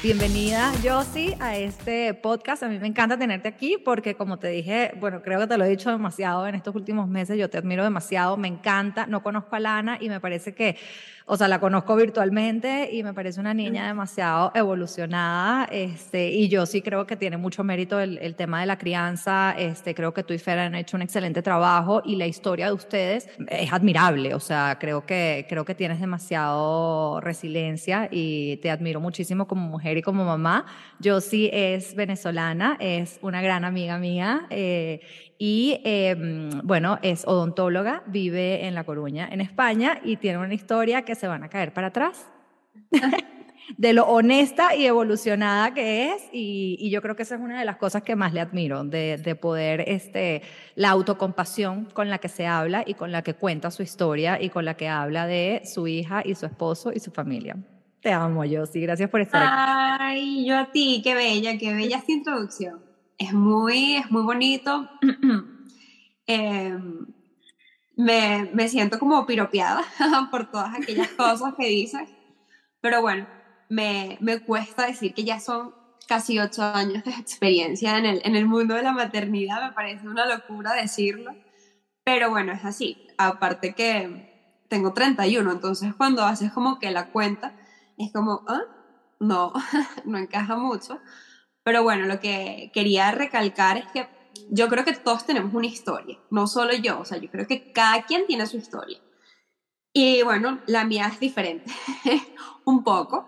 Bienvenida, Josie, a este podcast. A mí me encanta tenerte aquí porque, como te dije, bueno, creo que te lo he dicho demasiado en estos últimos meses. Yo te admiro demasiado, me encanta. No conozco a Lana y me parece que o sea, la conozco virtualmente y me parece una niña demasiado evolucionada, este, y yo sí creo que tiene mucho mérito el, el, tema de la crianza, este, creo que tú y Fer han hecho un excelente trabajo y la historia de ustedes es admirable, o sea, creo que, creo que tienes demasiado resiliencia y te admiro muchísimo como mujer y como mamá. Sí es venezolana, es una gran amiga mía, eh, y em, bueno, es odontóloga, vive en La Coruña, en España, y tiene una historia que se van a caer para atrás. de lo honesta y evolucionada que es, y, yo creo que esa es una de las cosas que más le admiro, de, de, poder, este, la autocompasión con la que se habla y con la que cuenta su historia y con la que habla de su hija y su esposo y su familia. Te amo, yo sí, gracias por estar aquí. Ay, yo a ti, qué bella, qué bella esta introducción es muy, es muy bonito. Em, me, me, siento como piropeada por todas aquellas cosas que dices, pero bueno, me, me, cuesta decir que ya son casi ocho años de experiencia en el, en el mundo de la maternidad, me parece una locura decirlo, pero bueno, es así. Aparte que tengo 31, entonces cuando haces como que la cuenta, es como, ¿ah? no, no encaja mucho, pero bueno, lo que quería recalcar es que yo creo que todos tenemos una historia, no solo yo, o sea, yo creo que cada quien tiene su historia. Y bueno, la mía es diferente, un poco.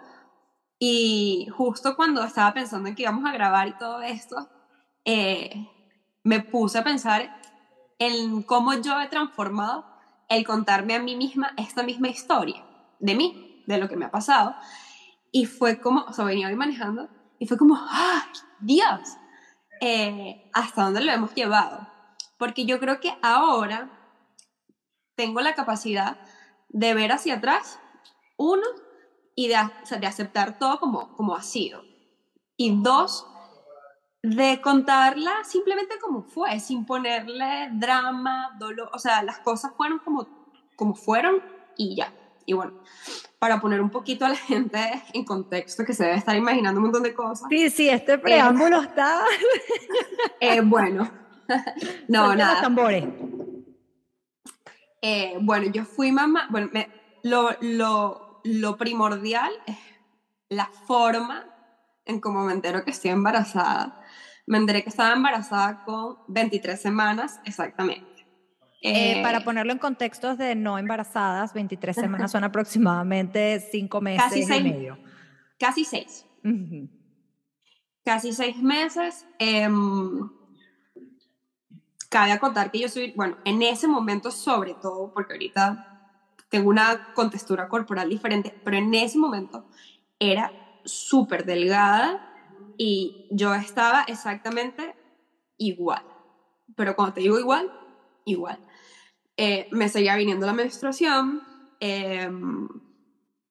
Y justo cuando estaba pensando en que íbamos a grabar y todo esto, eh, me puse a pensar en cómo yo he transformado el contarme a mí misma esta misma historia de mí, de lo que me ha pasado. Y fue como, o sea, venía hoy manejando y fue como, ¡ay, Dios! Eh, ¿Hasta dónde lo hemos llevado? Porque yo creo que ahora tengo la capacidad de ver hacia atrás, uno, y de, de aceptar todo como, como ha sido. Y dos, de contarla simplemente como fue, sin ponerle drama, dolor, o sea, las cosas fueron como, como fueron y ya. Y bueno, para poner un poquito a la gente en contexto, que se debe estar imaginando un montón de cosas. Sí, sí, este preámbulo está... Eh, bueno, no, nada. Los tambores. Eh, bueno, yo fui mamá, bueno, lo, lo, lo primordial es la forma en cómo me entero que estoy embarazada. Me enteré que estaba embarazada con 23 semanas exactamente. Eh, para ponerlo en contextos de no embarazadas, 23 semanas son aproximadamente 5 meses casi seis, y medio. Casi 6. Casi 6 meses. Eh, cabe acotar que yo soy, bueno, en ese momento sobre todo, porque ahorita tengo una contextura corporal diferente, pero en ese momento era súper delgada y yo estaba exactamente igual. Pero cuando te digo igual, igual. Eh, me seguía viniendo la menstruación em,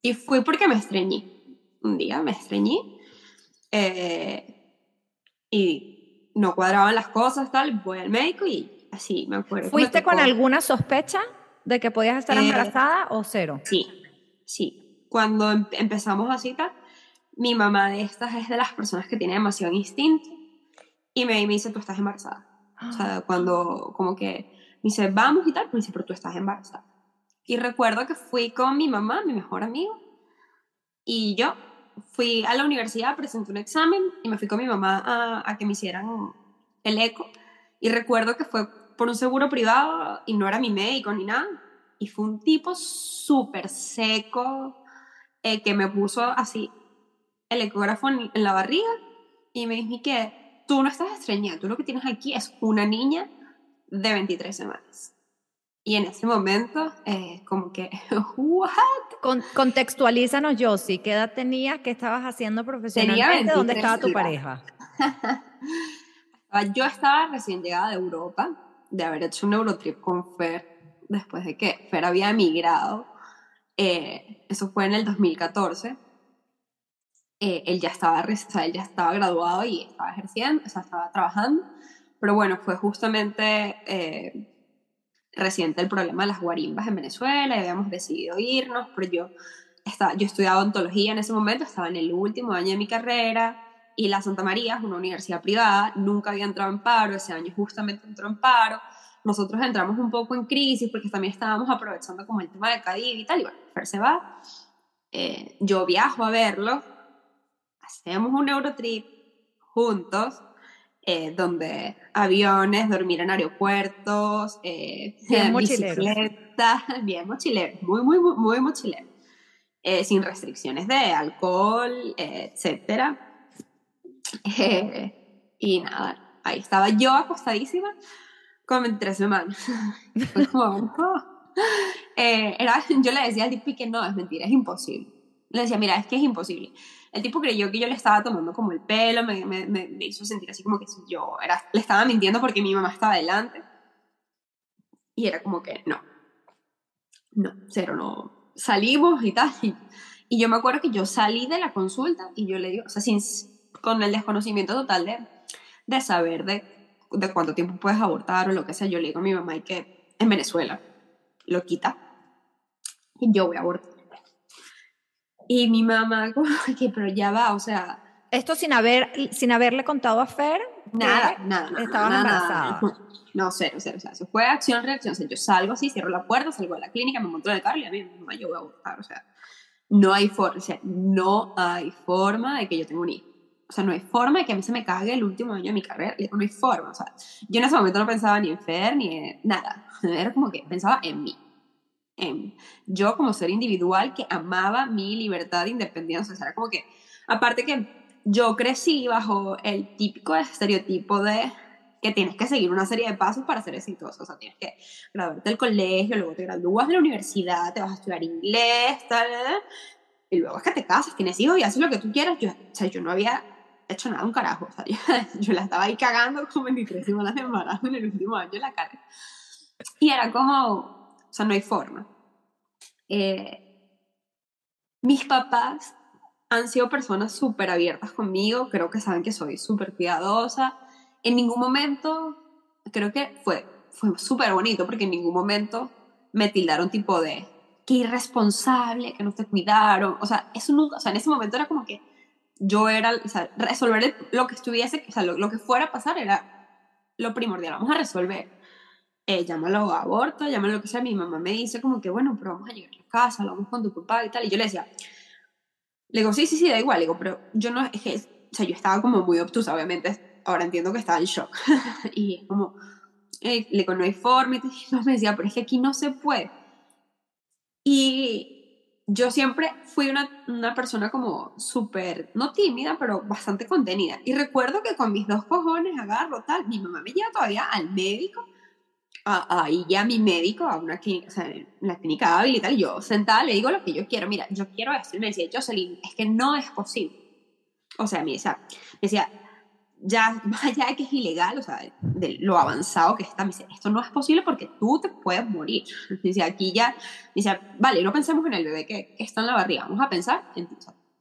y fui porque me estreñí. Un día me estreñí eh, y no cuadraban las cosas, tal, voy al médico y así me acuerdo. ¿Fuiste con alguna sospecha de que podías estar eh, embarazada o cero? Sí, sí. Cuando em, empezamos así, tal, mi mamá de estas es de las personas que tiene demasiado instinto y me, me dice, tú estás embarazada. O sea, cuando como que me dice, vamos y tal, pues dice, pero tú estás embarazada. Y recuerdo que fui con mi mamá, mi mejor amigo, y yo fui a la universidad, presenté un examen y me fui con mi mamá a, a que me hicieran el eco. Y recuerdo que fue por un seguro privado y no era mi médico ni nada. Y fue un tipo súper seco eh, que me puso así el ecógrafo en, en la barriga y me dijo que tú no estás estreñida, tú lo que tienes aquí es una niña de 23 semanas. Y en ese momento, eh, como que, ¿what? Con, contextualízanos, Josie, ¿qué edad tenías? ¿Qué estabas haciendo profesionalmente? ¿Dónde estaba tu pareja? Yo estaba recién llegada de Europa, de haber hecho un Eurotrip con Fer, después de que Fer había emigrado. Eh, eso fue en el 2014. Eh, él, ya estaba, él ya estaba graduado y estaba ejerciendo, o sea, estaba trabajando. Pero bueno, fue justamente eh, reciente el problema de las guarimbas en Venezuela y habíamos decidido irnos, pero yo estaba, yo estudiaba ontología en ese momento, estaba en el último año de mi carrera y la Santa María es una universidad privada, nunca había entrado en paro, ese año justamente entró en paro. Nosotros entramos un poco en crisis porque también estábamos aprovechando como el tema de Cadiv y tal, y bueno, Fer se va. Eh, yo viajo a verlo, hacemos un Eurotrip juntos, eh, donde aviones, dormir en aeropuertos, eh, bien bicicletas, bien mochileros, muy, muy, muy, muy mochileros, eh, sin restricciones de alcohol, etcétera. y nada, ahí estaba yo acostadísima con tres semanas. como, era, yo le decía al que no, es mentira, es imposible. Le decía, mira, es que es imposible. El tipo creyó que yo le estaba tomando como el pelo, me, me, me hizo sentir así como que yo era, le estaba mintiendo porque mi mamá estaba delante. Y era como que no, no, cero, no. Salimos y tal. Y, y, yo me acuerdo que yo salí de la consulta y yo le digo, o sea, sin, con el desconocimiento total de, de saber de, de cuánto tiempo puedes abortar o lo que sea, yo le digo a mi mamá y que en Venezuela lo quita y yo voy a abortar. Y mi mamá, como que, pero ya va, o sea. Esto sin, haber, sin haberle contado a Fer. Nada, nada, nada. Estabas embarazada. No, cero, cero. O sea, eso fue acción, reacción. O sea, yo salgo así, cierro la puerta, salgo de la clínica, me monto en el carro y a mí, mamá, yo voy a abortar. O sea, no hay forma, o sea, no hay forma de que yo tenga un hijo. O sea, no hay forma de que a mí se me cague el último año de mi carrera. No hay forma. O sea, yo en ese momento no pensaba ni en Fer ni en nada. Era como que pensaba en mí yo como ser individual que amaba mi libertad de independencia. O sea, era como que, aparte que yo crecí bajo el típico estereotipo de que tienes que seguir una serie de pasos para ser exitoso. O sea, tienes que graduarte del colegio, luego te gradúas de la universidad, te vas a estudiar inglés, tal, y luego es que te casas, tienes hijos y haces lo que tú quieras. Yo, o sea, yo no había hecho nada un carajo. O sea, yo, la estaba ahí cagando como 23 semanas de embarazo en el último año en la cara. Y era como, o sea, no hay forma. Eh, mis papás han sido personas súper abiertas conmigo, creo que saben que soy súper cuidadosa. En ningún momento, creo que fue, fue súper bonito porque en ningún momento me tildaron tipo de que irresponsable, que no te cuidaron. O sea, eso nunca, o sea, en ese momento era como que yo era, o resolver lo que estuviese, o sea, lo, lo que fuera a pasar era lo primordial, vamos a resolver eh, llámalo aborto, llámalo lo que sea, mi mamá me dice como que, bueno, pero vamos a llegar a la casa, lo vamos con tu papá y tal, y yo le decía, le digo, sí, sí, sí, da igual, le digo, pero yo no, es que, o sea, yo estaba como muy obtusa, obviamente, ahora entiendo que estaba en shock, y como, eh, le digo, no hay forma, y me decía, pero es que aquí no se puede, y yo siempre fui una, una persona como súper, no tímida, pero bastante contenida. Y recuerdo que con mis dos cojones agarro tal, mi mamá me lleva todavía al médico ahí ya mi médico, a una clínica, o sea, la clínica hábil y tal, yo sentada le digo lo que yo quiero, mira, yo quiero esto, y me decía, Jocelyn, es que no es posible. O sea, me decía, me decía ya, vaya que es ilegal, o sea, de lo avanzado que está, me dice, esto no es posible porque tú te puedes morir. Me decía, aquí ya, me decía, vale, no pensemos en el bebé que, está en la barriga, vamos a pensar, en,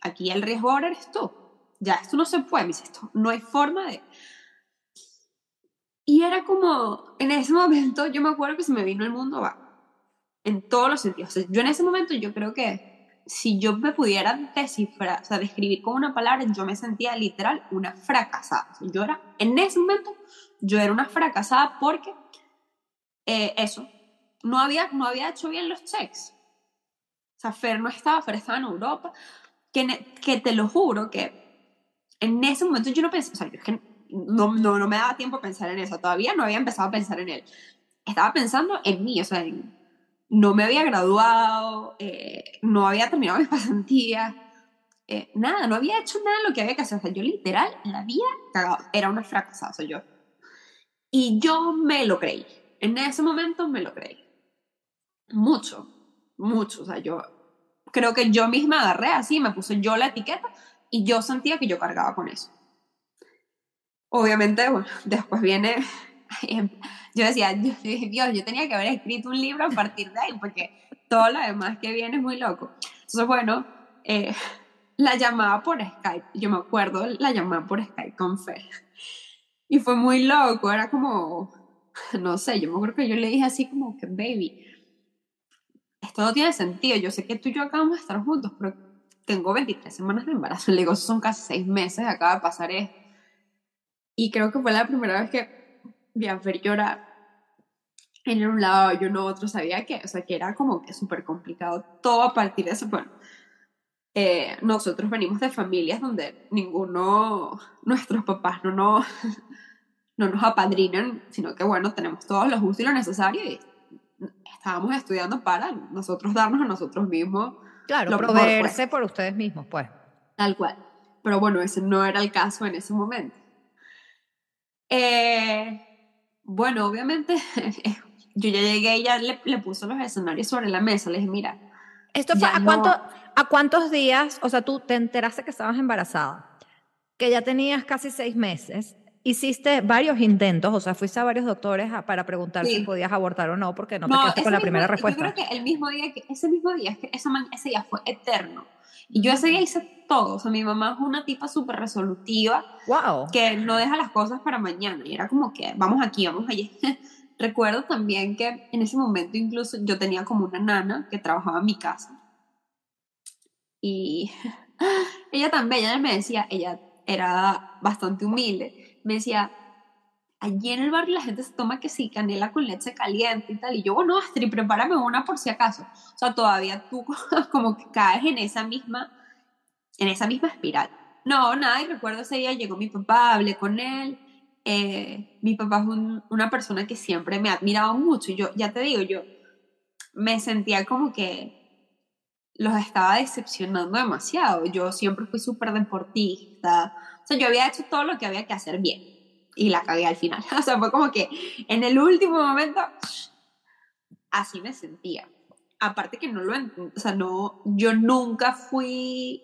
aquí el riesgo ahora eres tú. Ya, esto no se puede, me dice, esto no hay forma de, y era como, en ese momento, yo me acuerdo que se me vino el mundo va en todos los sentidos. yo en ese momento, yo creo que si yo me pudiera descifrar, o sea, describir con una palabra, yo me sentía literal una fracasada. yo era, en ese momento, yo era una fracasada porque eh, eso, no había, no había hecho bien los checks. O sea, Fer no estaba, Fer estaba en Europa, que, que te lo juro que en ese momento yo no pensé, o sea, yo es que no, no, no me daba tiempo a pensar en eso, todavía no había empezado a pensar en él. Estaba pensando en mí, o sea, no me había graduado, eh, no había terminado mis pasantías, eh, nada, no había hecho nada de lo que había que hacer. O sea, yo literal la había cagado, era una fracasada, soy yo. Y yo me lo creí, en ese momento me lo creí. Mucho, mucho, o sea, yo creo que yo misma agarré así, me puse yo la etiqueta y yo sentía que yo cargaba con eso. Obviamente, bueno, después viene, yo decía, Dios, yo tenía que haber escrito un libro a partir de ahí, porque todo lo demás que viene es muy loco. Entonces, bueno, eh, la llamaba por Skype, yo me acuerdo, la llamaba por Skype con Fer. Y fue muy loco, era como, no sé, yo me acuerdo que yo le dije así como que, baby, esto no tiene sentido, yo sé que tú y yo acabamos de estar juntos, pero tengo 23 semanas de embarazo, le digo, son casi seis meses, acaba de pasar esto. Y creo que fue la primera vez que vi a Fer llorar. En un lado, yo no otro, sabía que, o sea, que era como que súper complicado todo a partir de eso. Bueno, eh, nosotros venimos de familias donde ninguno, nuestros papás no nos, no nos apadrinan, sino que bueno, tenemos todos los gustos y lo necesario y estábamos estudiando para nosotros darnos a nosotros mismos. Claro, lo proveerse pues. por ustedes mismos, pues. Tal cual. Pero bueno, ese no era el caso en ese momento. Eh, bueno, obviamente, yo ya llegué y ya le, le puso los escenarios sobre la mesa. Le dije, mira. ¿Esto fue a, cuánto, a cuántos días? O sea, tú te enteraste que estabas embarazada, que ya tenías casi seis meses. Hiciste varios intentos, o sea, fuiste a varios doctores para preguntar si podías abortar o no, porque no te quedaste con la primera respuesta. Yo creo que el mismo día, que, ese mismo día, que ese, ese día fue eterno. Y yo ese día hice todo. O sea, mi mamá es una tipa súper resolutiva. Wow. Que no deja las cosas para mañana. Y era como que, vamos aquí, vamos allí. Recuerdo también que en ese momento incluso yo tenía como una nana que trabajaba en mi casa. Y ella también, ella me decía, ella era bastante humilde, me decía, allí en el barrio la gente se toma que sí, canela con leche caliente y tal. Y yo, bueno, Astrid, prepárame una por si acaso. O sea, todavía tú como que caes en esa misma, en esa misma espiral. No, nada, y recuerdo ese día llegó mi papá, hablé con él. Eh, mi papá es una persona que siempre me ha admirado mucho. Y yo, ya te digo, yo me sentía como que los estaba decepcionando demasiado. Yo siempre fui súper deportista. O sea, yo había hecho todo lo que había que hacer bien y la cagué al final. O sea, fue como que en el último momento, así me sentía. Aparte que no lo, o sea, no, yo nunca fui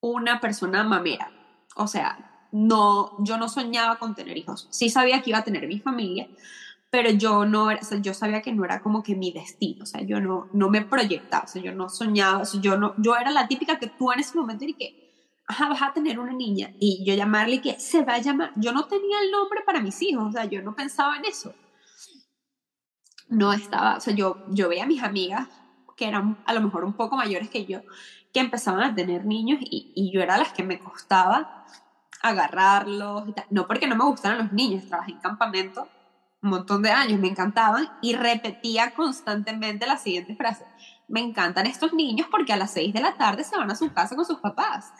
una persona mamera. O sea, no, yo no soñaba con tener hijos. Sí sabía que iba a tener mi familia, pero yo no era, o sea, yo sabía que no era como que mi destino, o sea, yo no, no me proyectaba, o sea, yo no soñaba, o sea, yo no, yo era la típica que tú en ese momento y que ajá, vas a tener una niña y yo llamarle que se va a llamar, yo no tenía el nombre para mis hijos, o sea, yo no pensaba en eso. No estaba, o sea, yo, yo veía a mis amigas que eran a lo mejor un poco mayores que yo, que empezaban a tener niños y, y yo era las que me costaba agarrarlos y tal. No porque no me gustaran los niños, trabajé en campamento un montón de años, me encantaban y repetía constantemente la siguiente frase me encantan estos niños porque a las 6 de la tarde se van a su casa con sus papás.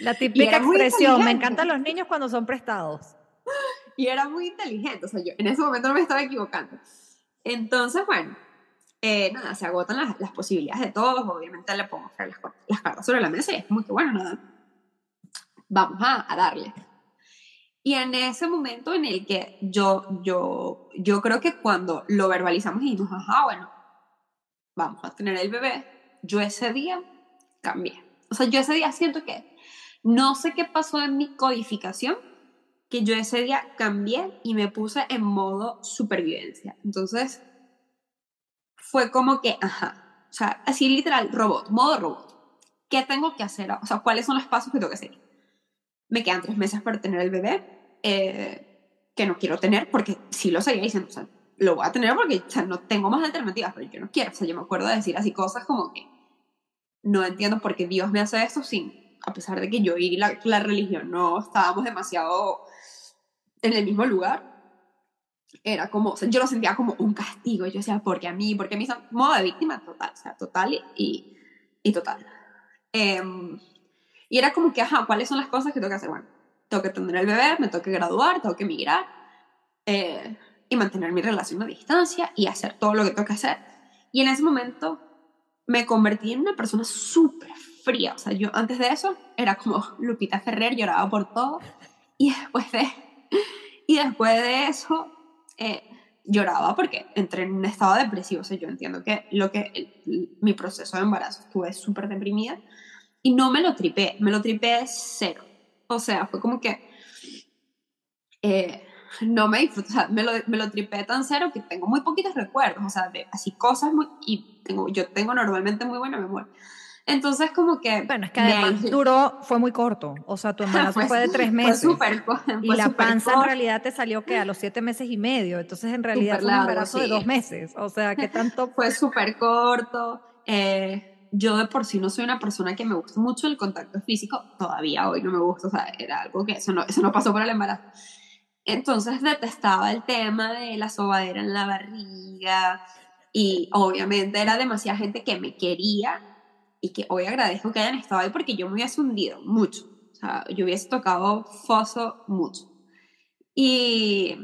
La típica expresión, me encantan los niños cuando son prestados. Y era muy inteligente, o sea, yo en ese momento no me estaba equivocando. Entonces, bueno, eh, nada, se agotan las, las, posibilidades de todos, obviamente le pongo las, las, cartas sobre la mesa y es como que, bueno, nada, vamos a, a darle. Y en ese momento en el que yo, yo, yo creo que cuando lo verbalizamos y dijimos, ajá, bueno, vamos a tener el bebé, yo ese día cambié. O sea, yo ese día siento que no sé qué pasó en mi codificación, que yo ese día cambié y me puse en modo supervivencia. Entonces, fue como que, ajá, o sea, así literal, robot, modo robot. ¿Qué tengo que hacer? O sea, ¿cuáles son los pasos que tengo que hacer? Me quedan tres meses para tener el bebé, eh, que no quiero tener porque si lo seguía diciendo, o sea, lo voy a tener porque o sea, no tengo más alternativas, pero yo no quiero. O sea, yo me acuerdo de decir así cosas como que no entiendo por qué Dios me hace esto sin, a pesar de que yo y la, la religión no estábamos demasiado en el mismo lugar. Era como, o sea, yo lo sentía como un castigo. Yo decía, ¿por qué a mí? ¿Por qué a mí? Modo de víctima total, o sea, total y, y total. Em, y era como que, ajá, ¿cuáles son las cosas que tengo que hacer? Bueno, tengo que tener el bebé, me tengo que graduar, tengo que emigrar. Eh, y mantener mi relación a distancia y hacer todo lo que tengo que hacer. Y en ese momento me convertí en una persona súper fría. O sea, yo antes de eso era como Lupita Ferrer, lloraba por todo. Y después de, y después de eso eh, lloraba porque entré en un estado depresivo. O sea, yo entiendo que, lo que mi proceso de embarazo estuve súper deprimida y no me lo tripé, me lo tripé cero. O sea, fue como que... Eh, no me disfruto, o sea, me lo, me lo tripé tan cero que tengo muy poquitos recuerdos, o sea, de así cosas muy, y tengo, yo tengo normalmente muy buena memoria. Entonces, como que. Bueno, es que además duró, fue muy corto. O sea, tu embarazo fue, de tres meses. Fue súper Y la panza en realidad te salió que a los siete meses y medio. Entonces, en realidad fue un embarazo de dos meses. O sea, ¿qué tanto? fue súper corto. Eh, yo de por sí no soy una persona que me gusta mucho el contacto físico. Todavía hoy no me gusta. O sea, era algo que eso no, eso no pasó por el embarazo. Entonces detestaba el tema de la sobadera en la barriga y obviamente era demasiada gente que me quería y que hoy agradezco que hayan estado ahí porque yo me hubiese hundido mucho. O sea, yo hubiese tocado foso mucho. Y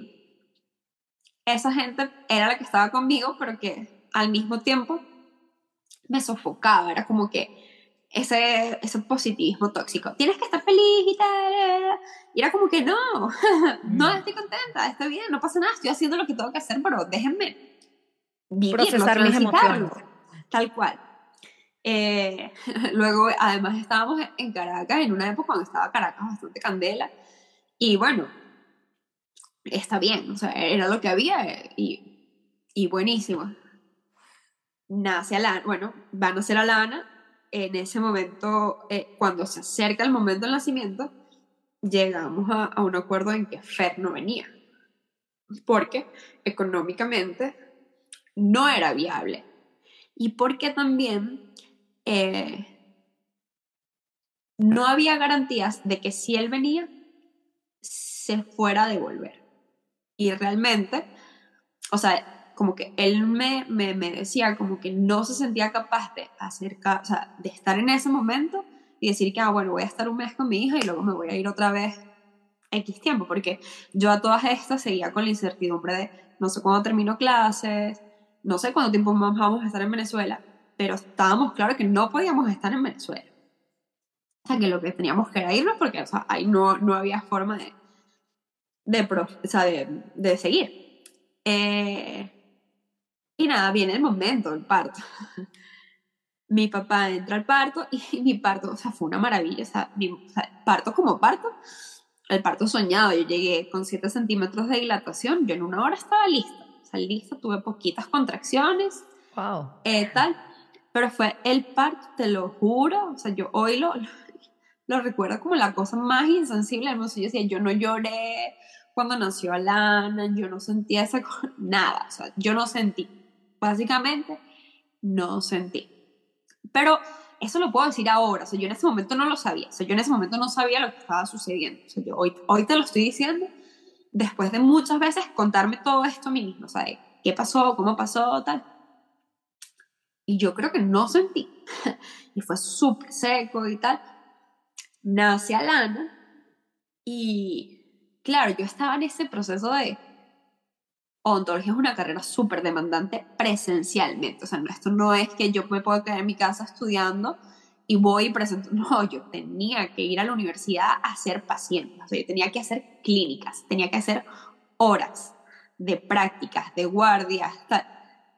esa gente era la que estaba conmigo, pero que al mismo tiempo me sofocaba. Era como que ese, ese positivismo tóxico. Tienes que estar feliz y tal. Y era como que no, no mm. estoy contenta, está bien, no pasa nada, estoy haciendo lo que tengo que hacer, pero déjenme vivir, procesar mis emociones. Tal cual. Eh, luego, además, estábamos en Caracas, en una época cuando estaba Caracas bastante candela. Y bueno, está bien, o sea, era lo que había y, y buenísimo. Nace Alana, bueno, van a ser Alana. En ese momento, eh, cuando se acerca el momento del nacimiento, llegamos a, a un acuerdo en que Fer no venía. Porque económicamente no era viable. Y porque también eh, no había garantías de que si él venía, se fuera a devolver. Y realmente, o sea, como que él me, me, decía como que no se sentía capaz de, acercar, o sea, de estar en ese momento y decir que, ah, bueno, voy a estar un mes con mi hija y luego me voy a ir otra vez X tiempo, porque yo a todas estas seguía con la incertidumbre de no sé cuándo termino clases, no sé cuánto tiempo más vamos a estar en Venezuela, pero estábamos claros que no podíamos estar en Venezuela. O sea, que lo que teníamos que era irnos porque o sea, ahí no, no había forma de, de, o sea, de, de seguir. Eh, y nada, viene el momento, el parto. mi papá entra al parto y mi parto, o sea, fue una maravilla. O sea, mi, parto como parto, el parto soñado. Yo llegué con 7 centímetros de dilatación, yo en una hora estaba lista. O sea, lista, tuve poquitas contracciones. Wow. Eh, tal pero fue el parto, te lo juro, o sea, yo hoy lo, lo, recuerdo como la cosa más insensible del mundo. Yo decía, yo no lloré cuando nació Alana, yo no sentía esa nada, o sea, yo no sentí, básicamente, no sentí. Pero eso lo puedo decir ahora, o sea, yo en ese momento no lo sabía, o sea, yo en ese momento no sabía lo que estaba sucediendo, o sea, yo hoy, hoy te lo estoy diciendo, después de muchas veces contarme todo esto a mí mismo, o sea, qué pasó, cómo pasó, tal. Y yo creo que no sentí. y fue súper seco y tal. Nace Alana. Y claro, yo estaba en ese proceso de odontología es una carrera súper demandante presencialmente. O sea, esto no es que yo me puedo quedar en mi casa estudiando y voy y presento. No, yo tenía que ir a la universidad a ser paciente. O sea, yo tenía que hacer clínicas, tenía que hacer horas de prácticas, de guardias, tal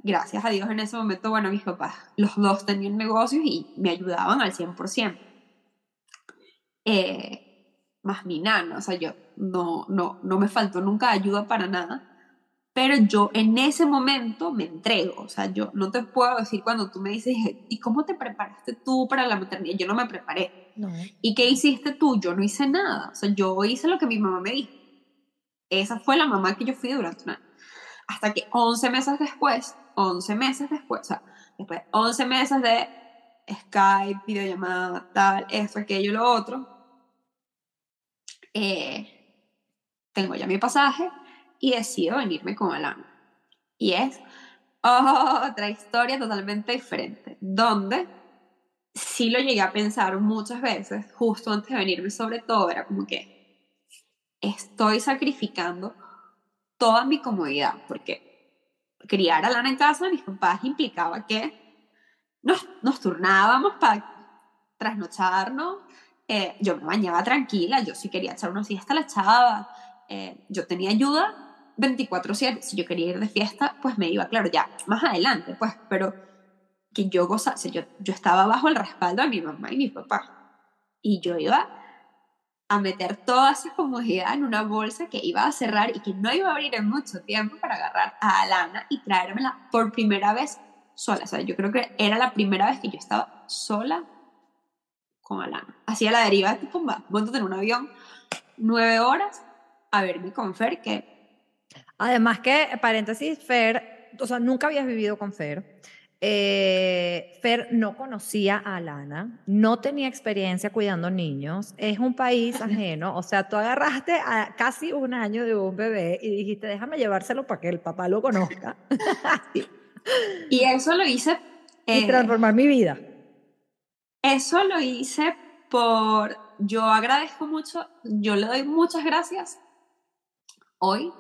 gracias a Dios en ese momento, bueno, mis papás, los dos tenían negocios y me ayudaban al 100%. Eh, más mi nana, o sea, yo no, no, no me faltó nunca ayuda para nada, pero yo en ese momento me entrego, o sea, yo no te puedo decir cuando tú me dices, ¿y cómo te preparaste tú para la maternidad? Yo no me preparé. ¿Y qué hiciste tú? Yo no hice nada, o sea, yo hice lo que mi mamá me dijo. Esa fue la mamá que yo fui durante un año. Hasta que 11 meses después 11 meses después, o sea, después 11 meses de Skype, videollamada, tal, esto, aquello, lo otro, eh, tengo ya mi pasaje y decido venirme con Alana. Y es otra historia totalmente diferente, donde sí lo llegué a pensar muchas veces, justo antes de venirme, sobre todo, era como que estoy sacrificando toda mi comodidad, porque criar a Lana en casa mis papás implicaba que nos, nos turnábamos para trasnocharnos. Eh, yo me bañaba tranquila, yo si quería echar una siesta la echaba. Eh, yo tenía ayuda 24/7. Si yo quería ir de fiesta, pues me iba, claro, ya más adelante, pues, pero que yo gozase, yo, yo estaba bajo el respaldo de mi mamá y mi papá. Y yo iba a meter toda esa comodidad en una bolsa que iba a cerrar y que no iba a abrir en mucho tiempo para agarrar a Alana y traérmela por primera vez sola. O sea, yo creo que era la primera vez que yo estaba sola con Alana. Hacía la deriva, va, montate en un avión, nueve horas, a verme con Fer, que... Además que, paréntesis, Fer, o sea, nunca habías vivido con Fer. Eh, Fer no conocía a Alana, no tenía experiencia cuidando niños, es un país ajeno, o sea, tú agarraste a casi un año de un bebé y dijiste, déjame llevárselo para que el papá lo conozca. y eso lo hice... y transformar mi vida. Eso lo hice por, yo agradezco mucho, yo le doy muchas gracias hoy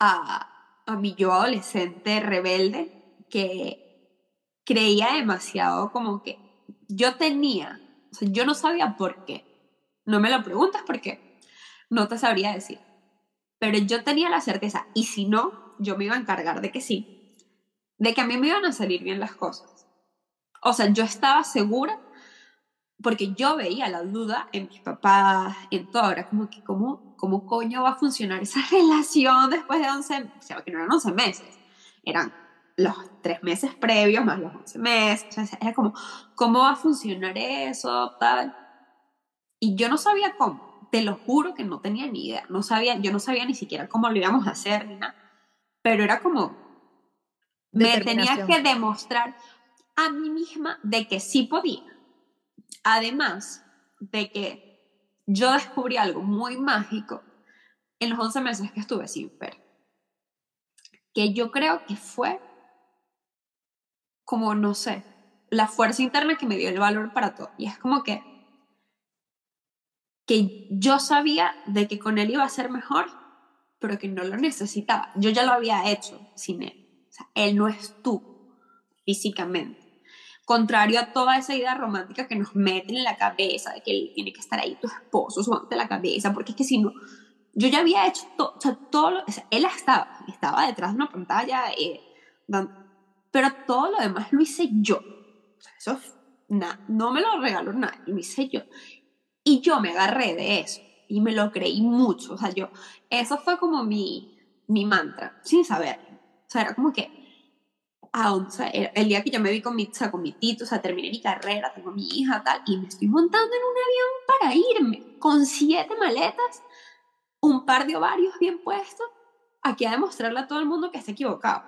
a, a mi yo adolescente rebelde que creía demasiado como que yo tenía, yo no sabía por qué. No me lo preguntas porque no te sabría decir. Pero yo tenía la certeza, y si no, yo me iba a encargar de que sí, de que a mí me iban a salir bien las cosas. O sea, yo estaba segura porque yo veía la duda en mis papás, en todo, era como que, ¿cómo, cómo coño va a funcionar esa relación después de 11, o sea, que no eran 11 meses, eran los tres meses previos más los 11 meses, o sea, era como, ¿cómo va a funcionar eso? Tal. Y yo no sabía cómo, te lo juro que no tenía ni idea, no sabía, yo no sabía ni siquiera cómo lo íbamos a hacer, ni nada, pero era como, me tenía que demostrar a mí misma de que sí podía Además de que yo descubrí algo muy mágico en los 11 meses que estuve sin ver, que yo creo que fue como, no sé, la fuerza interna que me dio el valor para todo. Y es como que, que yo sabía de que con él iba a ser mejor, pero que no lo necesitaba. Yo ya lo había hecho sin él. Él no es tú físicamente contrario a toda esa idea romántica que nos meten en la cabeza de que él tiene que estar ahí tu esposo subante la cabeza, porque es que si no, yo ya había hecho todo, o sea, todo lo, él estaba, estaba detrás de una pantalla, eh, pero todo lo demás lo hice yo. O sea, eso no me lo regaló nadie, lo hice yo. Y yo me agarré de eso y me lo creí mucho. O sea, yo, eso fue como mi, mi mantra, sin saber. O sea, era como que el día que yo me vi con mi, o con mi tito, o sea, terminé mi carrera, tengo mi hija, tal, y me estoy montando en un avión para irme con siete maletas, un par de ovarios bien puestos, aquí a demostrarle a todo el mundo que está equivocado,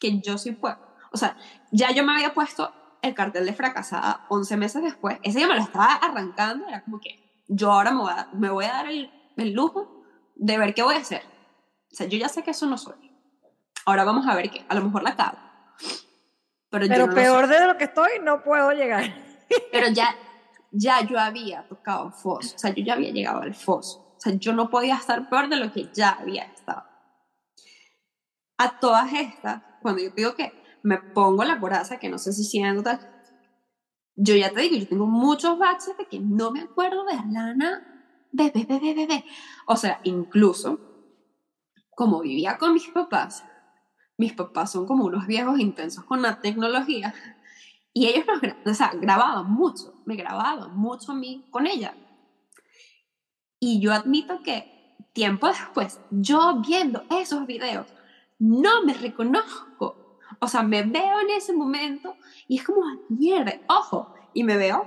que yo sí puedo. O sea, ya yo me había puesto el cartel de fracasada 11 meses después, ese día me lo estaba arrancando, era como que yo ahora me voy a, me voy a dar el, el lujo de ver qué voy a hacer. O sea, yo ya sé que eso no soy. Ahora vamos a ver qué. A lo mejor la cago. Pero, peor de lo que estoy, no puedo llegar. Pero ya, ya yo había tocado foso, o sea, yo ya había llegado al foso. O sea, yo no podía estar peor de lo que ya había estado. A todas estas, cuando yo digo que me pongo la coraza, que no sé si siento tal, yo ya te digo, yo tengo muchos baches de que no me acuerdo de Alana, bebé, bebé, bebé. O sea, incluso, como vivía con mis papás, mis papás son como unos viejos intensos con la tecnología y ellos nos o sea, grababan mucho, me grababan mucho a mí con ella. Y yo admito que tiempo después, yo viendo esos videos, no me reconozco. O sea, me veo en ese momento y es como, mierda, ojo, y me veo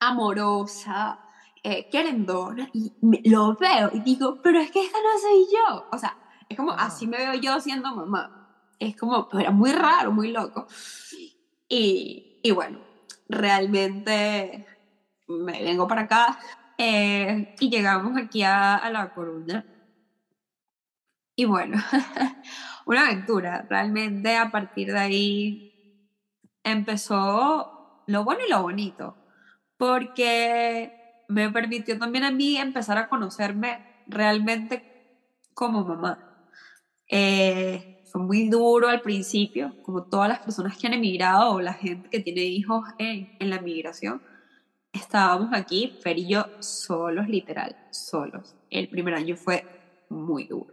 amorosa, eh, querendona, y lo veo y digo, pero es que esta no soy yo. O sea, es como, así me veo yo siendo mamá. Es como, era muy raro, muy loco. Y, y bueno, realmente me vengo para acá eh, y llegamos aquí a, a La Coruña. Y bueno, una aventura. Realmente a partir de ahí empezó lo bueno y lo bonito. Porque me permitió también a mí empezar a conocerme realmente como mamá. Eh, fue muy duro al principio, como todas las personas que han emigrado o la gente que tiene hijos en, en la migración. Estábamos aquí, Fer y yo, solos, literal, solos. El primer año fue muy duro.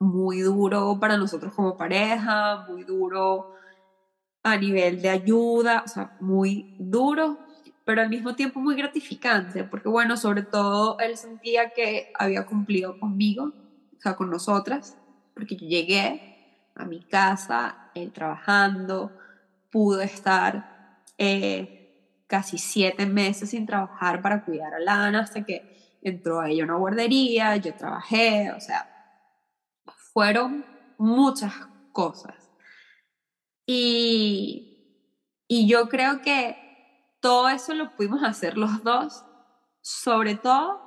Muy duro para nosotros como pareja, muy duro a nivel de ayuda, o sea, muy duro, pero al mismo tiempo muy gratificante, porque bueno, sobre todo él sentía que había cumplido conmigo, o sea, con nosotras, porque yo llegué a mi casa, él trabajando, pude estar eh, casi siete meses sin trabajar para cuidar a Lana hasta que entró a ella una guardería, yo trabajé, o sea, fueron muchas cosas. Y, y yo creo que todo eso lo pudimos hacer los dos, sobre todo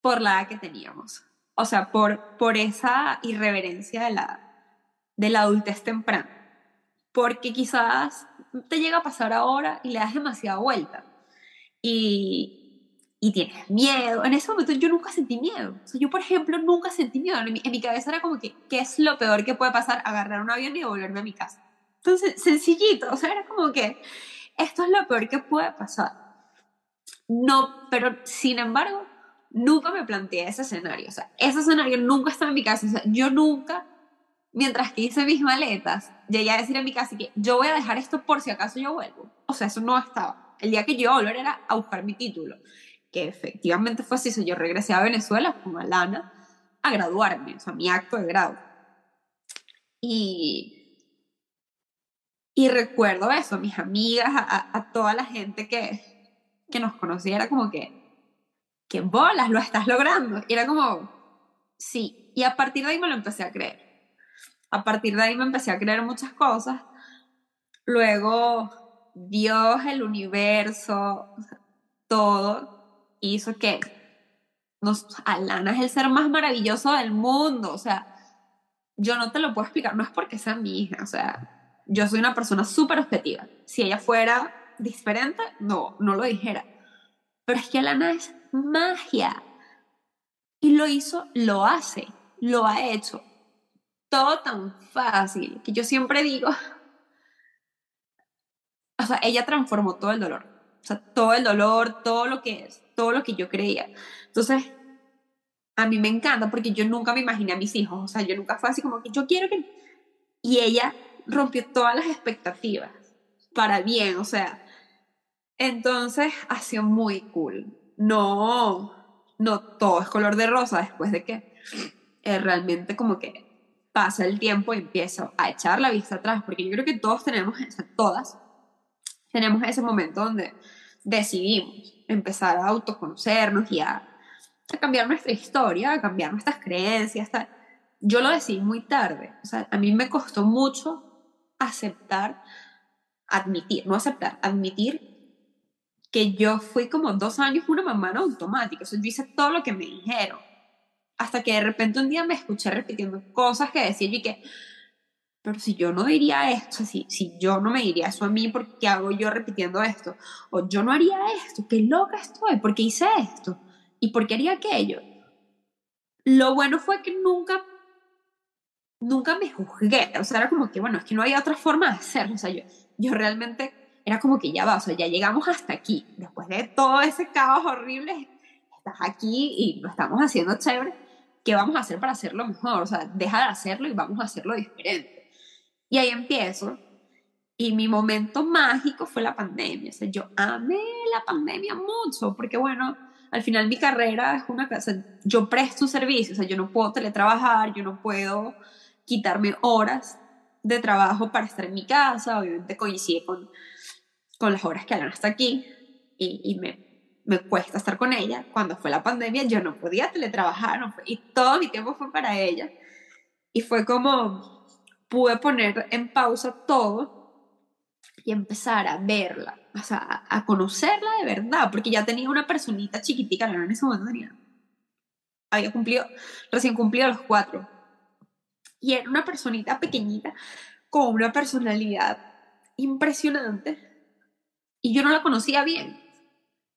por la edad que teníamos. O sea, por, por esa irreverencia de la, de la adultez temprana. Porque quizás te llega a pasar ahora y le das demasiada vuelta. Y, y tienes miedo. En ese momento yo nunca sentí miedo. Yo, por ejemplo, nunca sentí miedo. En mi, cabeza era como que, ¿qué es lo peor que puede pasar? Agarrar un avión y devolverme a mi casa. Entonces, sencillito. O sea, era como que, esto es lo peor que puede pasar. No, pero sin embargo, nunca me planteé ese escenario. O sea, ese escenario nunca estaba en mi casa. O sea, yo nunca, mientras que hice mis maletas, llegué a decir en mi casa que yo voy a dejar esto por si acaso yo vuelvo. O sea, eso no estaba. El día que yo iba a volver era a buscar mi título. Que efectivamente fue así. O sea, yo regresé a Venezuela con Alana a graduarme. O sea, mi acto de grado. Y y recuerdo eso, mis amigas, a, toda la gente que, que nos conocía, era como que, que bolas, lo estás logrando. Y era como, sí. Y a partir de ahí me lo empecé a creer. A partir de ahí me empecé a creer muchas cosas. Luego, Dios, el universo, todo hizo que nos, Alana es el ser más maravilloso del mundo. O sea, yo no te lo puedo explicar, no es porque sea mi hija, o sea, yo soy una persona súper objetiva. Si ella fuera diferente, no, no lo dijera. Pero es que Alana es magia. Y lo hizo, lo hace, lo ha hecho. Todo tan fácil que yo siempre digo, o sea, ella transformó todo el dolor. O sea, todo el dolor, todo lo que es, todo lo que yo creía. Entonces, a mí me encanta porque yo nunca me imaginé a mis hijos. O sea, yo nunca fue así como que yo quiero que... Y ella rompió todas las expectativas para bien, o sea, entonces ha sido muy cool. No, no todo es color de rosa después de que eh, realmente como que pasa el tiempo y empiezo a echar la vista atrás, porque yo creo que todos tenemos, o todas tenemos ese momento donde decidimos empezar a autoconocernos y a, a cambiar nuestra historia, a cambiar nuestras creencias. Yo lo decidí muy tarde, o sea, a mí me costó mucho aceptar, admitir, no aceptar, admitir que yo fui como dos años una mamá no automática, o sea, yo hice todo lo que me dijeron, hasta que de repente un día me escuché repitiendo cosas que decía y que, pero si yo no diría esto, si, si yo no me diría eso a mí, ¿por qué hago yo repitiendo esto? O yo no haría esto, qué loca estoy, ¿por qué hice esto? ¿Y por qué haría aquello? Lo bueno fue que nunca nunca me juzgué, o sea, era como que, bueno, es que no había otra forma de hacerlo, o sea, yo, yo realmente era como que ya va, o sea, ya llegamos hasta aquí, después de todo ese caos horrible, estás aquí y lo estamos haciendo chévere, ¿qué vamos a hacer para hacerlo mejor? O sea, deja de hacerlo y vamos a hacerlo diferente. Y ahí empiezo, y mi momento mágico fue la pandemia, o sea, yo amé la pandemia mucho, porque bueno, al final mi carrera es una casa, yo presto servicio, o sea, yo no puedo teletrabajar, yo no puedo quitarme horas de trabajo para estar en mi casa, obviamente coincide con, con las horas que Alana está aquí y, y me, me, cuesta estar con ella. Cuando fue la pandemia yo no podía teletrabajar no y todo mi tiempo fue para ella. Y fue como pude poner en pausa todo y empezar a verla, o sea, a, conocerla de verdad, porque ya tenía una personita chiquitica, en ese momento tenía, había cumplido, recién cumplido los cuatro y era una personita pequeñita con una personalidad impresionante y yo no la conocía bien.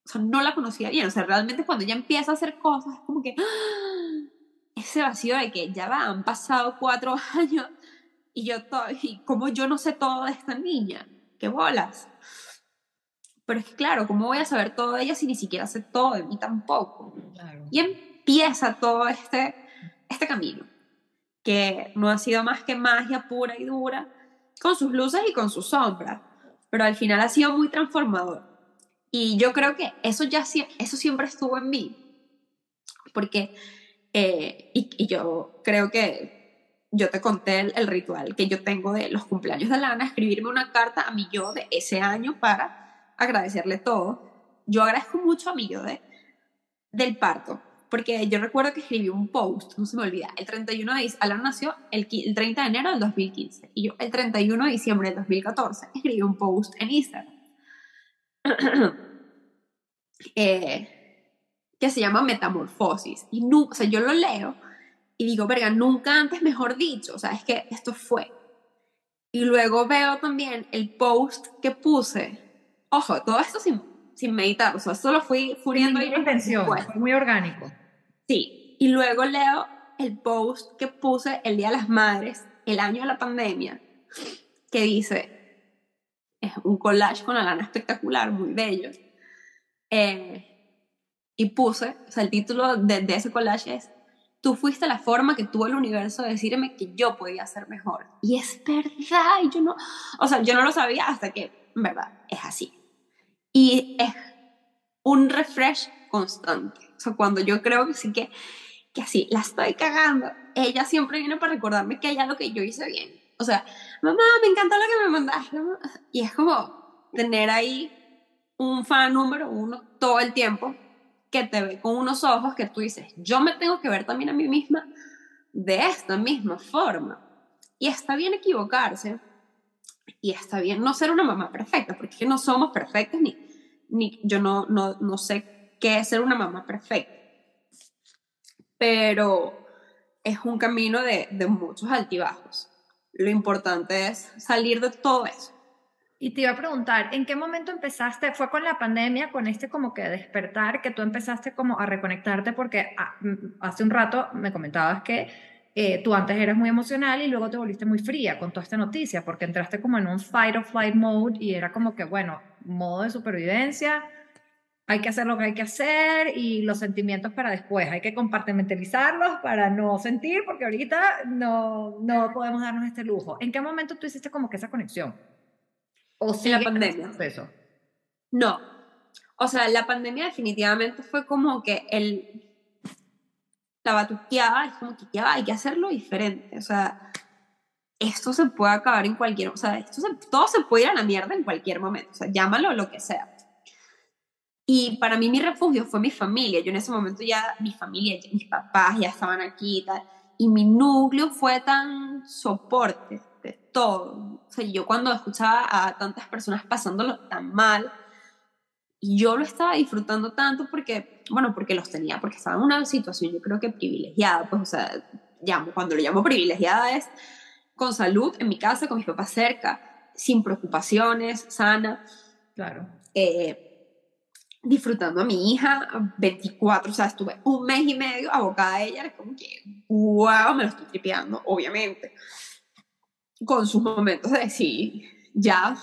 O sea, no la conocía bien. O sea, realmente cuando ella empieza a hacer cosas, es como que ¡ah! ese vacío de que ya va, han pasado cuatro años y yo y como yo no sé todo de esta niña, qué bolas. Pero es que claro, ¿cómo voy a saber todo de ella si ni siquiera sé todo de mí tampoco? Y empieza todo este, este camino que no ha sido más que magia pura y dura, con sus luces y con sus sombras, pero al final ha sido muy transformador. Y yo creo que eso ya eso siempre estuvo en mí, porque, eh, y, yo creo que yo te conté el, ritual que yo tengo de los cumpleaños de Lana, escribirme una carta a mi yo de ese año para agradecerle todo. Yo agradezco mucho a mi yo de, del parto, porque yo recuerdo que escribí un post, no se me olvida, el 31 de diciembre, Alana nació el, el 30 de enero del 2015, y yo el 31 de diciembre del 2014 escribí un post en Instagram. eh, que se llama Metamorfosis. Y no, o sea, yo lo leo y digo, verga, nunca antes mejor dicho, o sea, es que esto fue. Y luego veo también el post que puse. Ojo, todo esto sin, sin meditar, o sea, solo fui furiendo. Sin intención, fue muy orgánico. Sí, y luego leo el post que puse el Día de las Madres, el año de la pandemia, que dice, es un collage con la lana espectacular, muy bello. Eh, y puse, o sea, el título de, de ese collage es tú fuiste la forma que tuvo el universo de decirme que yo podía ser mejor. Y es verdad, y yo no, o sea, yo no lo sabía hasta que, en verdad, es así. Y es un refresh constante. O sea, cuando yo creo que sí que, que así, la estoy cagando, ella siempre viene para recordarme que hay algo que yo hice bien. O sea, mamá, me encanta lo que me mandaste. Y es como tener ahí un fan número uno todo el tiempo que te ve con unos ojos que tú dices, yo me tengo que ver también a mí misma de esta misma forma. Y está bien equivocarse y está bien no ser una mamá perfecta, porque no somos perfectas ni, ni yo no, no, no sé qué es ser una mamá perfecta. Pero es un camino de, de muchos altibajos. Lo importante es salir de todo eso y te iba a preguntar, ¿en qué momento empezaste? ¿Fue con la pandemia, con este como que despertar, que tú empezaste como a reconectarte? Porque ah, mm, hace un rato me comentabas que eh, tú antes eras muy emocional y luego te volviste muy fría con toda esta noticia, porque entraste como en un fight or flight mode y era como que, bueno, modo de supervivencia, hay que hacer lo que hay que hacer y los sentimientos para después, hay que compartimentalizarlos para no sentir, porque ahorita no, no podemos darnos este lujo. ¿En qué momento tú hiciste como que esa conexión? ¿O sí la pandemia? Eso? No. O sea, la pandemia definitivamente fue como que el... La batuqueaba, es como que ya hay que hacerlo diferente. O sea, esto se puede acabar en cualquier... O sea, esto todo se puede ir a la mierda en cualquier momento. O sea, llámalo lo que sea. Y para mí mi refugio fue mi familia. Yo en ese momento ya, mi familia, mis papás ya estaban aquí y tal. Y mi núcleo fue tan soporte de todo. O sea, yo cuando escuchaba a tantas personas pasándolo tan mal, y yo lo estaba disfrutando tanto porque, bueno, porque los tenía, porque estaba en una situación yo creo que privilegiada, pues, o sea, llamo, cuando lo llamo privilegiada es con salud en mi casa, con mis papás cerca, sin preocupaciones, sana. Claro. Eh, disfrutando a mi hija 24, o sea, estuve un mes y medio abocada a ella, es como que, wow, me lo estoy tripeando, obviamente con sus momentos de decir, ya,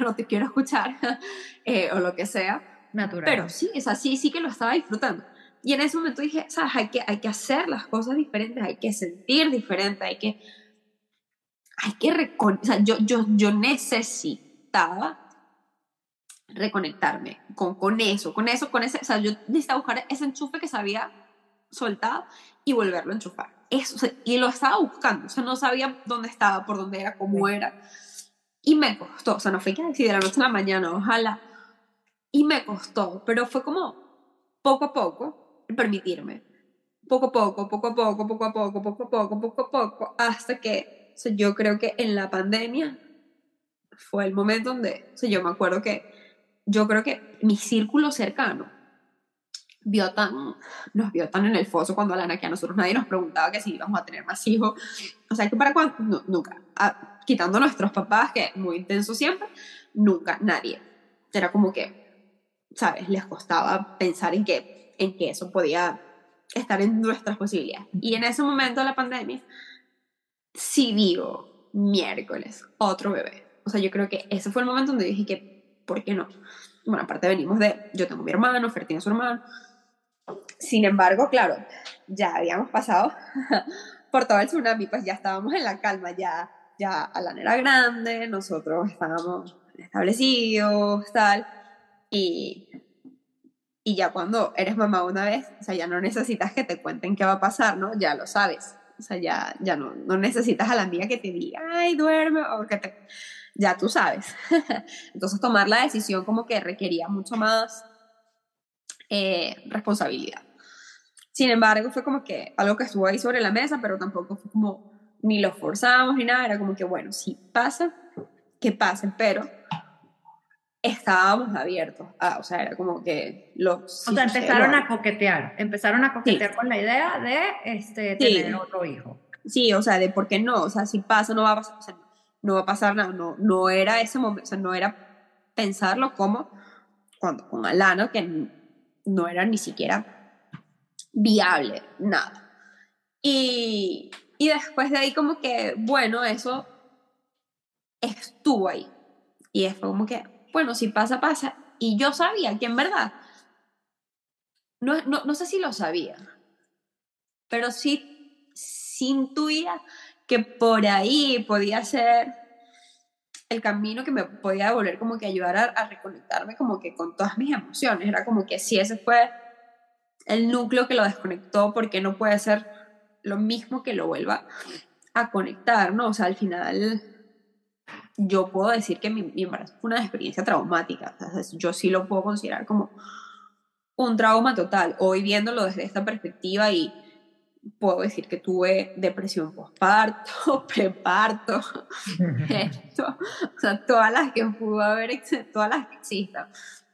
no te quiero escuchar, eh, o lo que sea. Natural. Pero sí, es así, sí que lo estaba disfrutando. Y en ese momento dije, ¿sabes? Hay que, hay que hacer las cosas diferentes, hay que sentir diferente, hay que... Hay que o sea, yo, yo, yo necesitaba reconectarme con, con eso, con eso, con ese... O sea, yo necesitaba buscar ese enchufe que se había soltado y volverlo a enchufar eso, y lo estaba buscando, o sea, no sabía dónde estaba, por dónde era, cómo era. Y me costó, o sea, no fue que así de la noche a la mañana, ojalá. Y me costó, pero fue como poco a poco permitirme. Poco a poco, poco a poco, poco a poco, poco a poco, poco a poco, hasta que, o sea, yo creo que en la pandemia fue el momento donde, o sea, yo me acuerdo que, yo creo que mi círculo cercano, vio tan, nos vio tan en el foso cuando Alana que a nosotros nadie nos preguntaba que si íbamos a tener más hijos. O sea, que para cuando, nunca. Ah, quitando a nuestros papás, que muy intenso siempre, nunca, nadie. Era como que, ¿sabes? Les costaba pensar en que, en que eso podía estar en nuestras posibilidades. Y en ese momento de la pandemia, sí digo, miércoles, otro bebé. O sea, yo creo que ese fue el momento donde dije que, ¿por qué no? Bueno, aparte venimos de, yo tengo mi hermano, Fer tiene su hermano, sin embargo, claro, ya habíamos pasado por todo el tsunami, pues ya estábamos en la calma, ya, ya Alan era grande, nosotros estábamos establecidos, tal, y, y ya cuando eres mamá una vez, o sea, ya no necesitas que te cuenten qué va a pasar, ¿no? Ya lo sabes, O sea, ya, ya no, no necesitas a la amiga que te diga, ay, duerme, o que te... Ya tú sabes. Entonces tomar la decisión como que requería mucho más eh, responsabilidad. Sin embargo, fue como que algo que estuvo ahí sobre la mesa, pero tampoco fue como ni lo forzamos ni nada, era como que, bueno, si pasa, que pasen, pero estábamos abiertos. o sea, era como que los... o sea, empezaron a coquetear, empezaron a coquetear con la idea de este, tener otro hijo. Sí, o sea, de por qué no, o sea, si pasa, no va a pasar, o sea, no va a pasar nada, no, no era ese momento, o sea, no era pensarlo como cuando con Alana, que no era ni siquiera viable, nada. Y, y después de ahí como que, bueno, eso estuvo ahí. Y fue como que, bueno, si pasa, pasa. Y yo sabía que en verdad, no, no, no sé si lo sabía, pero sí, sí intuía que por ahí podía ser el camino que me podía volver como que ayudar a, reconectarme como que con todas mis emociones. Era como que si ese fue el núcleo que lo desconectó, porque no puede ser lo mismo que lo vuelva a conectar, ¿no? O sea, al final yo puedo decir que mi, embarazo fue una experiencia traumática. yo sí lo puedo considerar como un trauma total. Hoy viéndolo desde esta perspectiva y puedo decir que tuve depresión postparto, preparto, esto, o sea, todas las que pudo haber, todas las que existan.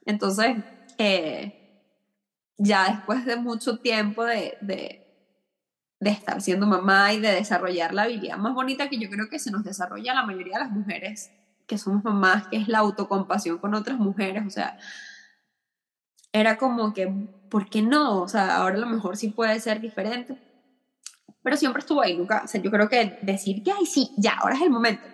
Entonces, eh, ya después de mucho tiempo de, de, de estar siendo mamá y de desarrollar la habilidad más bonita que yo creo que se nos desarrolla a la mayoría de las mujeres que somos mamás, que es la autocompasión con otras mujeres, o sea, era como que, ¿por qué no? O sea, ahora a lo mejor sí puede ser diferente, pero siempre estuvo ahí, nunca, o sea, yo creo que decir que, ay, sí, ya, ahora es el momento,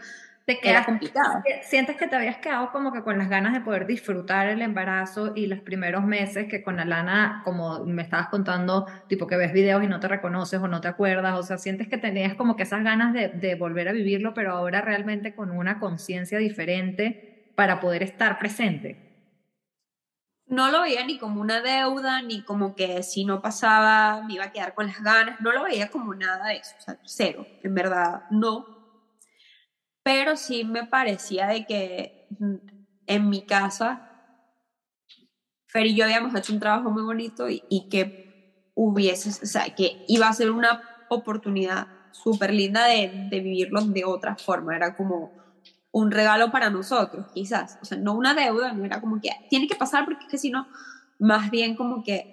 te queda complicado. Sientes que te habías quedado como que con las ganas de poder disfrutar el embarazo y los primeros meses que con Alana, como me estabas contando, tipo que ves videos y no te reconoces o no te acuerdas, o sea, sientes que tenías como que esas ganas de, de volver a vivirlo, pero ahora realmente con una conciencia diferente para poder estar presente. No lo veía ni como una deuda, ni como que si no pasaba me iba a quedar con las ganas, no lo veía como nada de eso, o sea, cero, en verdad, no. Pero sí me parecía de que mm, en mi casa, Fer y yo habíamos hecho un trabajo muy bonito y, que hubiese, o sea, que iba a ser una oportunidad súper linda de, de vivirlo de otra forma, era como un regalo para nosotros, quizás, o sea, no una deuda, no era como que tiene que pasar porque es que si no, más bien como que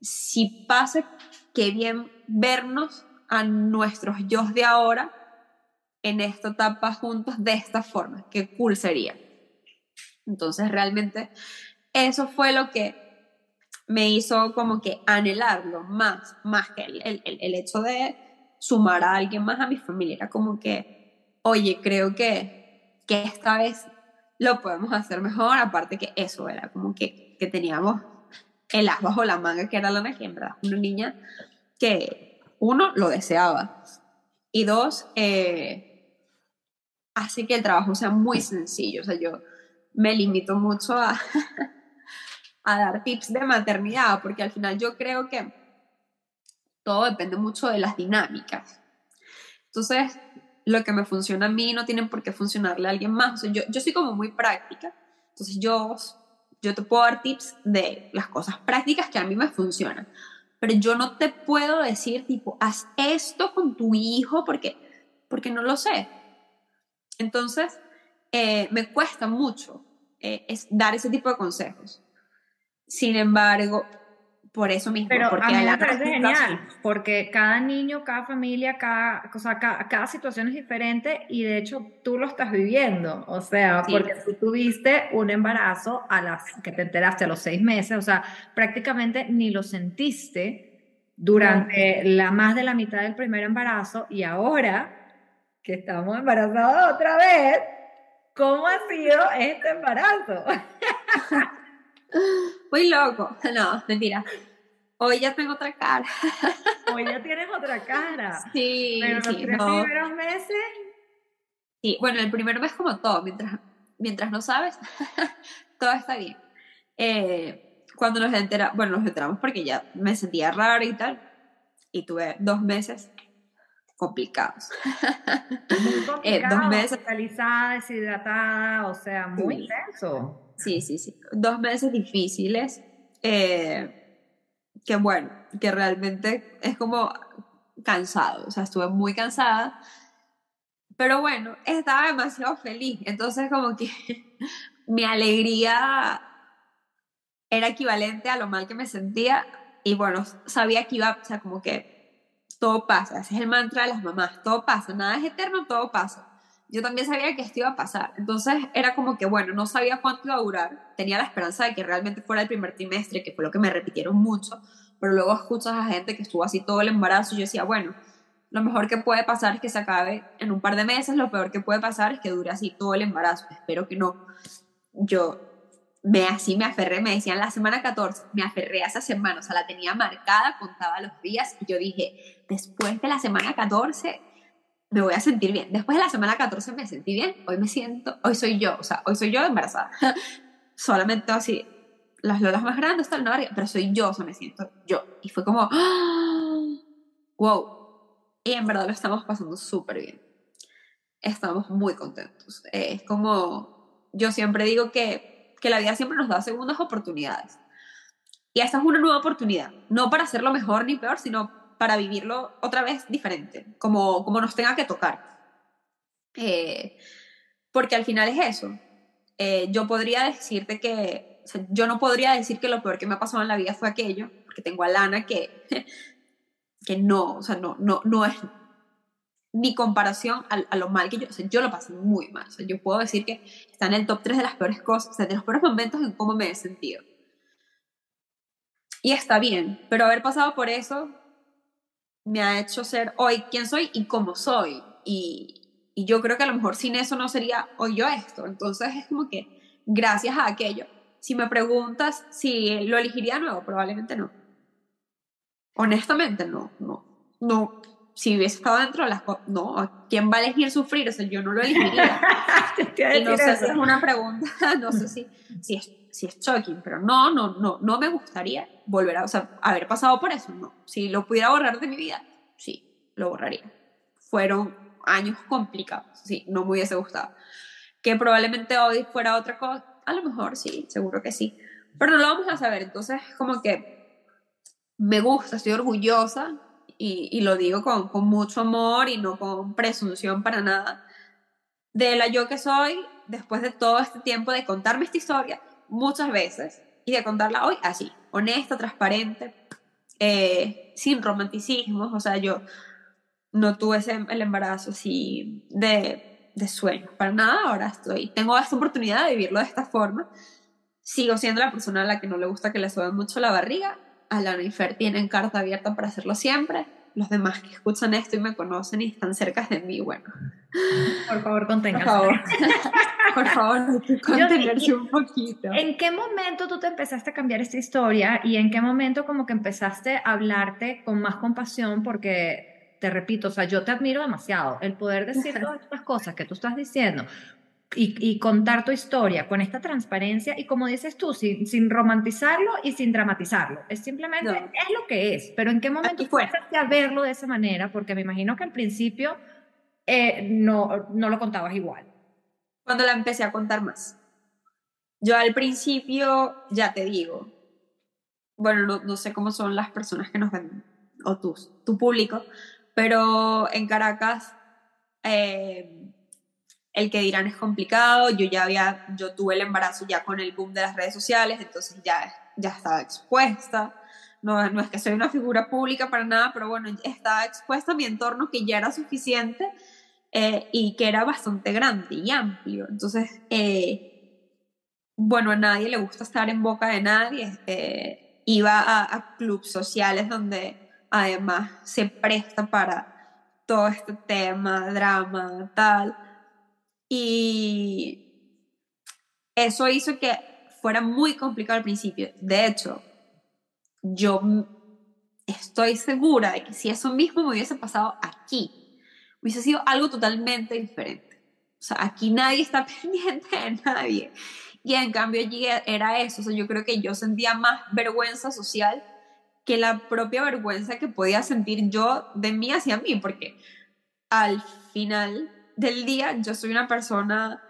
si pase, qué bien vernos a nuestros yo de ahora en esta etapa juntos de esta forma. Qué cool sería. Entonces realmente eso fue lo que me hizo como que anhelarlo más, más que el, el, el hecho de sumar a alguien más a mi familia. Era como que, oye, creo que, que esta vez lo podemos hacer mejor, aparte que eso era como que, que teníamos el as bajo la manga, que era la que en verdad una niña que uno lo deseaba y dos, eh, hace que el trabajo sea muy sencillo. O sea, yo me limito mucho a, a dar tips de maternidad, porque al final yo creo que todo depende mucho de las dinámicas. Entonces, lo que me funciona a mí no tiene por qué funcionarle a alguien más. Yo, yo soy como muy práctica. Entonces, yo, yo te puedo dar tips de las cosas prácticas que a mí me funcionan. Pero yo no te puedo decir, tipo, haz esto con tu hijo porque, porque no lo sé. Entonces, eh, me cuesta mucho eh, dar ese tipo de consejos. Sin embargo, por eso mismo. Pero porque a mí me parece genial, porque cada niño, cada familia, cada, o sea, cada, situación es diferente y de hecho tú lo estás viviendo. O sea, porque tú tuviste un embarazo a las que te enteraste a los seis meses, o sea, prácticamente ni lo sentiste durante la más de la mitad del primer embarazo y ahora que estamos embarazados otra vez, ¿cómo ha sido este embarazo? Muy loco. No, mentira. Hoy ya tengo otra cara. Hoy ya tienes otra cara. Sí, Pero los sí, tres primeros meses. Sí, bueno, el primer mes como todo, mientras, mientras no sabes, todo está bien. Eh, cuando nos enteramos, bueno, nos enteramos porque ya me sentía rara y tal, y tuve dos meses complicados. Muy complicado, dos meses. Deshidratada, o sea, muy intenso. Sí, sí, sí. Dos meses difíciles. Eh, que bueno, que realmente es como cansado, o sea, estuve muy cansada, pero bueno, estaba demasiado feliz, entonces como que mi alegría era equivalente a lo mal que me sentía y bueno, sabía que iba, o sea, como que todo pasa, ese es el mantra de las mamás, todo pasa, nada es eterno, todo pasa. Yo también sabía que esto iba a pasar, entonces era como que bueno, no sabía cuánto iba a durar, tenía la esperanza de que realmente fuera el primer trimestre, que fue lo que me repitieron mucho, pero luego escuchas a gente que estuvo así todo el embarazo y yo decía, bueno, lo mejor que puede pasar es que se acabe en un par de meses, lo peor que puede pasar es que dure así todo el embarazo, espero que no. Yo me así me aferré, me decían la semana 14, me aferré a esa semana, o sea, la tenía marcada, contaba los días y yo dije, después de la semana 14 me voy a sentir bien. Después de la semana 14 me sentí bien, hoy me siento, hoy soy yo, o sea, hoy soy yo embarazada. Solamente así, las lolas más grandes la barriga, pero soy yo, o sea, me siento yo. Y fue como, wow. Y en verdad lo estamos pasando súper bien. Estamos muy contentos. es como, yo siempre digo que que la vida siempre nos da segundas oportunidades. Y esta es una nueva oportunidad, no para hacerlo mejor ni peor, sino para vivirlo otra vez diferente, como, como nos tenga que tocar. Eh, porque al final es eso. Eh, yo podría decirte que, yo no podría decir que lo peor que me ha pasado en la vida fue aquello, porque tengo a Lana que, que no, o sea, no, no, no es, mi comparación a, lo mal que yo, o sea, yo lo pasé muy mal, o sea, yo puedo decir que está en el top 3 de las peores cosas, o sea, de los peores momentos en cómo me he sentido. Y está bien, pero haber pasado por eso me ha hecho ser hoy quien soy y cómo soy. Y, y yo creo que a lo mejor sin eso no sería hoy yo esto. Entonces es como que gracias a aquello. Si me preguntas si lo elegiría nuevo, probablemente no. Honestamente, no, no, no si hubiese estado dentro de las no, ¿quién va a elegir sufrir? O sea, yo no lo elegiría. y no sé si es una pregunta, no sé si, si, es, si es shocking, pero no, no, no, no me gustaría volver a, o sea, haber pasado por eso, no. Si lo pudiera borrar de mi vida, sí, lo borraría. Fueron años complicados, sí, no me hubiese gustado. Que probablemente hoy fuera otra cosa, a lo mejor sí, seguro que sí, pero no lo vamos a saber, entonces como que me gusta, estoy orgullosa y, lo digo con, con, mucho amor y no con presunción para nada, de la yo que soy después de todo este tiempo de contarme esta historia muchas veces y de contarla hoy así, honesta, transparente, eh, sin romanticismos, o sea, yo no tuve el embarazo así de, de sueño, para nada, ahora estoy, tengo esta oportunidad de vivirlo de esta forma, sigo siendo la persona a la que no le gusta que le suba mucho la barriga, Alana y Fer tienen carta abierta para hacerlo siempre. Los demás que escuchan esto y me conocen y están cerca de mí, bueno. Por favor, conténganse. Por favor, por favor, contenerse un poquito. ¿En qué momento tú te empezaste a cambiar esta historia y en qué momento como que empezaste a hablarte con más compasión? Porque te repito, o sea, yo te admiro demasiado. El poder decir todas estas cosas que tú estás diciendo, y, contar tu historia con esta transparencia y como dices tú, sin, sin romantizarlo y sin dramatizarlo. Es simplemente, es lo que es, pero ¿en qué momento empezaste a verlo de esa manera? Porque me imagino que al principio eh, no, no lo contabas igual. Cuando la empecé a contar más. Yo al principio, ya te digo, bueno, no, no sé cómo son las personas que nos ven, o tú, tu público, pero en Caracas... Eh, el que dirán es complicado, yo ya había, yo tuve el embarazo ya con el boom de las redes sociales, entonces ya, ya estaba expuesta, no, no es que soy una figura pública para nada, pero bueno, estaba expuesta a mi entorno que ya era suficiente eh, y que era bastante grande y amplio, entonces, eh, bueno, a nadie le gusta estar en boca de nadie, eh, iba a, a clubes sociales donde además se presta para todo este tema, drama, tal, y eso hizo que fuera muy complicado al principio. De hecho, yo estoy segura de que si eso mismo me hubiese pasado aquí, hubiese sido algo totalmente diferente. O sea, aquí nadie está pendiente de nadie. Y en cambio allí era eso. O sea, yo creo que yo sentía más vergüenza social que la propia vergüenza que podía sentir yo de mí hacia mí, porque al final del día yo soy una persona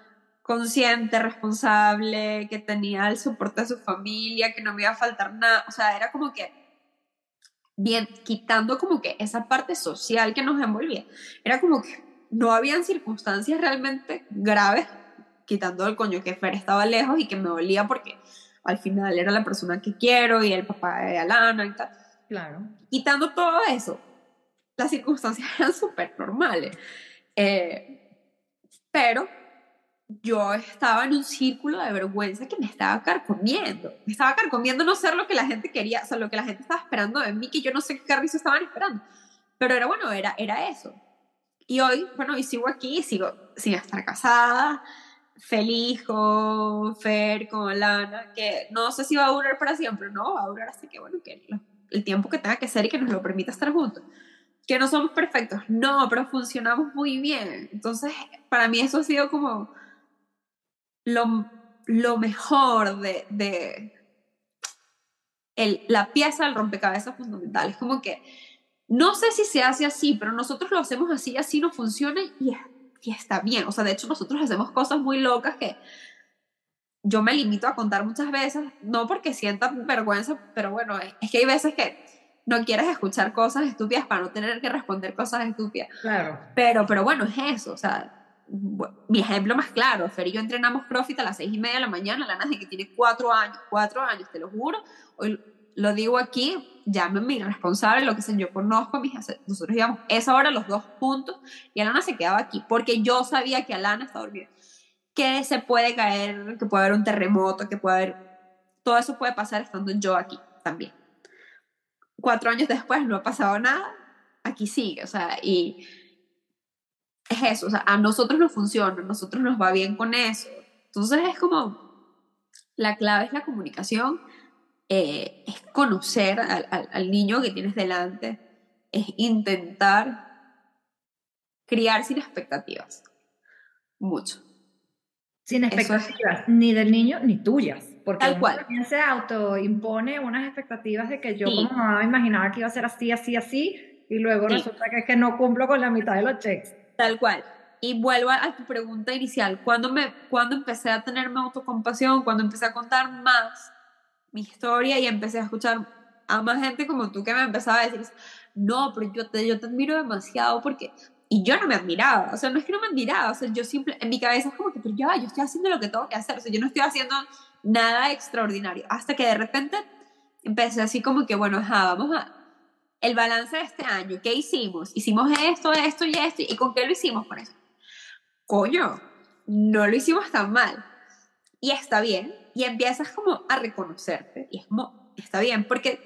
consciente, responsable, que tenía el soporte de su familia, que no me iba a faltar nada, o sea, era como que bien, quitando como que esa parte social que nos envolvía, era como que no habían circunstancias realmente graves, quitando el coño que Fer estaba lejos y que me dolía porque al final era la persona que quiero y el papá de Alana y tal. Claro. Quitando todo eso, las circunstancias eran súper normales. Eh, pero yo estaba en un círculo de vergüenza que me estaba carcomiendo. Me estaba carcomiendo no ser lo que la gente quería, o sea, lo que la gente estaba esperando de mí, que yo no sé qué carrizo estaban esperando. Pero era bueno, era, era eso. Y hoy, bueno, y sigo aquí, sigo sin estar casada, feliz con Fer, con Lana, que no sé si va a durar para siempre, no, va a durar hasta que, bueno, que el tiempo que tenga que ser y que nos lo permita estar juntos que no somos perfectos, no, pero funcionamos muy bien. Entonces, para mí eso ha sido como lo, lo mejor de, de el, la pieza del rompecabezas fundamental. Es como que no sé si se hace así, pero nosotros lo hacemos así, así no funciona y, y está bien. O sea, de hecho nosotros hacemos cosas muy locas que yo me limito a contar muchas veces, no porque sienta vergüenza, pero bueno, es que hay veces que no quieres escuchar cosas estúpidas para no tener que responder cosas estúpidas. Claro. Pero, pero bueno, es eso, o sea, mi ejemplo más claro, Fer y yo entrenamos CrossFit a las seis y media de la mañana, la de que tiene cuatro años, cuatro años, te lo juro, hoy lo digo aquí, llámenme irresponsable, lo que sea, yo conozco a mis, nosotros íbamos esa hora los dos puntos y Alana se quedaba aquí, porque yo sabía que Alana estaba durmiendo, que se puede caer, que puede haber un terremoto, que puede haber, todo eso puede pasar estando yo aquí también cuatro años después no ha pasado nada, aquí sigue, o sea, y es eso, o sea, a nosotros nos funciona, a nosotros nos va bien con eso. Entonces es como, la clave es la comunicación, eh, es conocer al, al, niño que tienes delante, es intentar criar sin expectativas, mucho. Sin expectativas, ni del niño ni tuyas. Porque Tal cual. también se autoimpone unas expectativas de que yo como mamá imaginaba que iba a ser así, así, así, y luego resulta que es que no cumplo con la mitad de los checks. Tal cual. Y vuelvo a tu pregunta inicial. ¿Cuándo, me, cuando empecé a tenerme autocompasión? Cuando empecé a contar más mi historia y empecé a escuchar a más gente como tú que me empezaba a decir, no, pero yo te, yo te admiro demasiado porque... Y yo no me admiraba, o sea, no es que no me admiraba, o sea, yo simple, en mi cabeza es como que, pero ya, yo estoy haciendo lo que tengo que hacer, o sea, yo no estoy haciendo nada extraordinario. Hasta que de repente empecé así como que, bueno, vamos a... El balance de este año, ¿qué hicimos? Hicimos esto, esto y esto, ¿y con qué lo hicimos con eso? Coño, no lo hicimos tan mal. Y está bien, y empiezas como a reconocerte, y es como, está bien, porque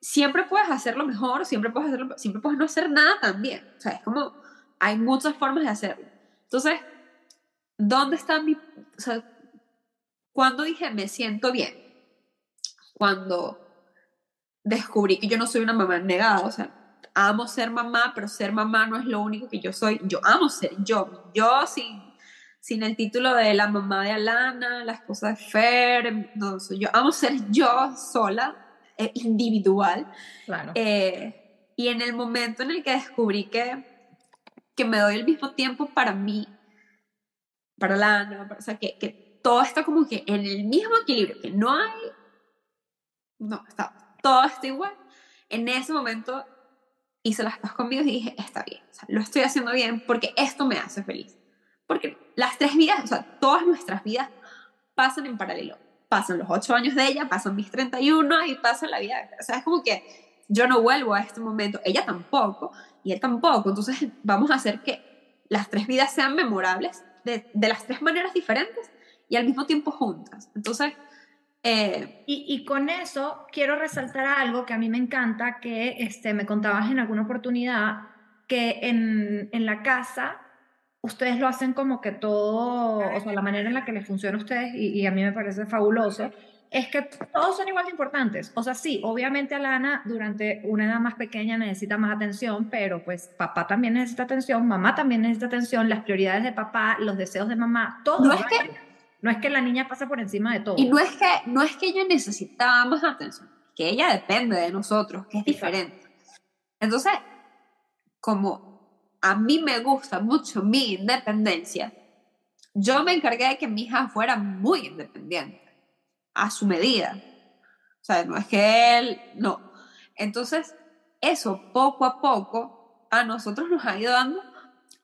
siempre puedes hacerlo mejor, siempre puedes hacerlo, siempre puedes no hacer nada también. O sea, es como, hay muchas formas de hacerlo. Entonces, ¿dónde está mi, o sea, cuando dije me siento bien? Cuando descubrí que yo no soy una mamá negada, o sea, amo ser mamá, pero ser mamá no es lo único que yo soy. Yo amo ser yo, yo sin, sin el título de la mamá de Alana, la esposa de Fer, no, yo amo ser yo sola, eh, individual. Claro. Eh, y en el momento en el que descubrí que, que me doy el mismo tiempo para mí, para Alana, o sea, que, que todo está como que en el mismo equilibrio, que no hay, no, está, todo está igual. En ese momento hice las cosas conmigo y dije, está bien, o sea, lo estoy haciendo bien porque esto me hace feliz. Porque las tres vidas, o sea, todas nuestras vidas pasan en paralelo. Pasan los ocho años de ella, pasan mis 31 y pasa la vida. O sea, es como que yo no vuelvo a este momento, ella tampoco y él tampoco. Entonces vamos a hacer que las tres vidas sean memorables de, de las tres maneras diferentes y al mismo tiempo juntas. Entonces... Eh, y, y, con eso quiero resaltar algo que a mí me encanta, que este, me contabas en alguna oportunidad, que en, en la casa ustedes lo hacen como que todo, o sea, la manera en la que les funciona a ustedes, y, y, a mí me parece fabuloso, es que todos son igual de importantes. O sea, sí, obviamente Alana durante una edad más pequeña necesita más atención, pero pues papá también necesita atención, mamá también necesita atención, las prioridades de papá, los deseos de mamá, todo. No es que no es que la niña pasa por encima de todo. Y no es que, no es que ella necesitaba más atención, que ella depende de nosotros, que es diferente. Entonces, como a mí me gusta mucho mi independencia, yo me encargué de que mi hija fuera muy independiente, a su medida. O sea, no es que él, no. Entonces, eso poco a poco a nosotros nos ha ido dando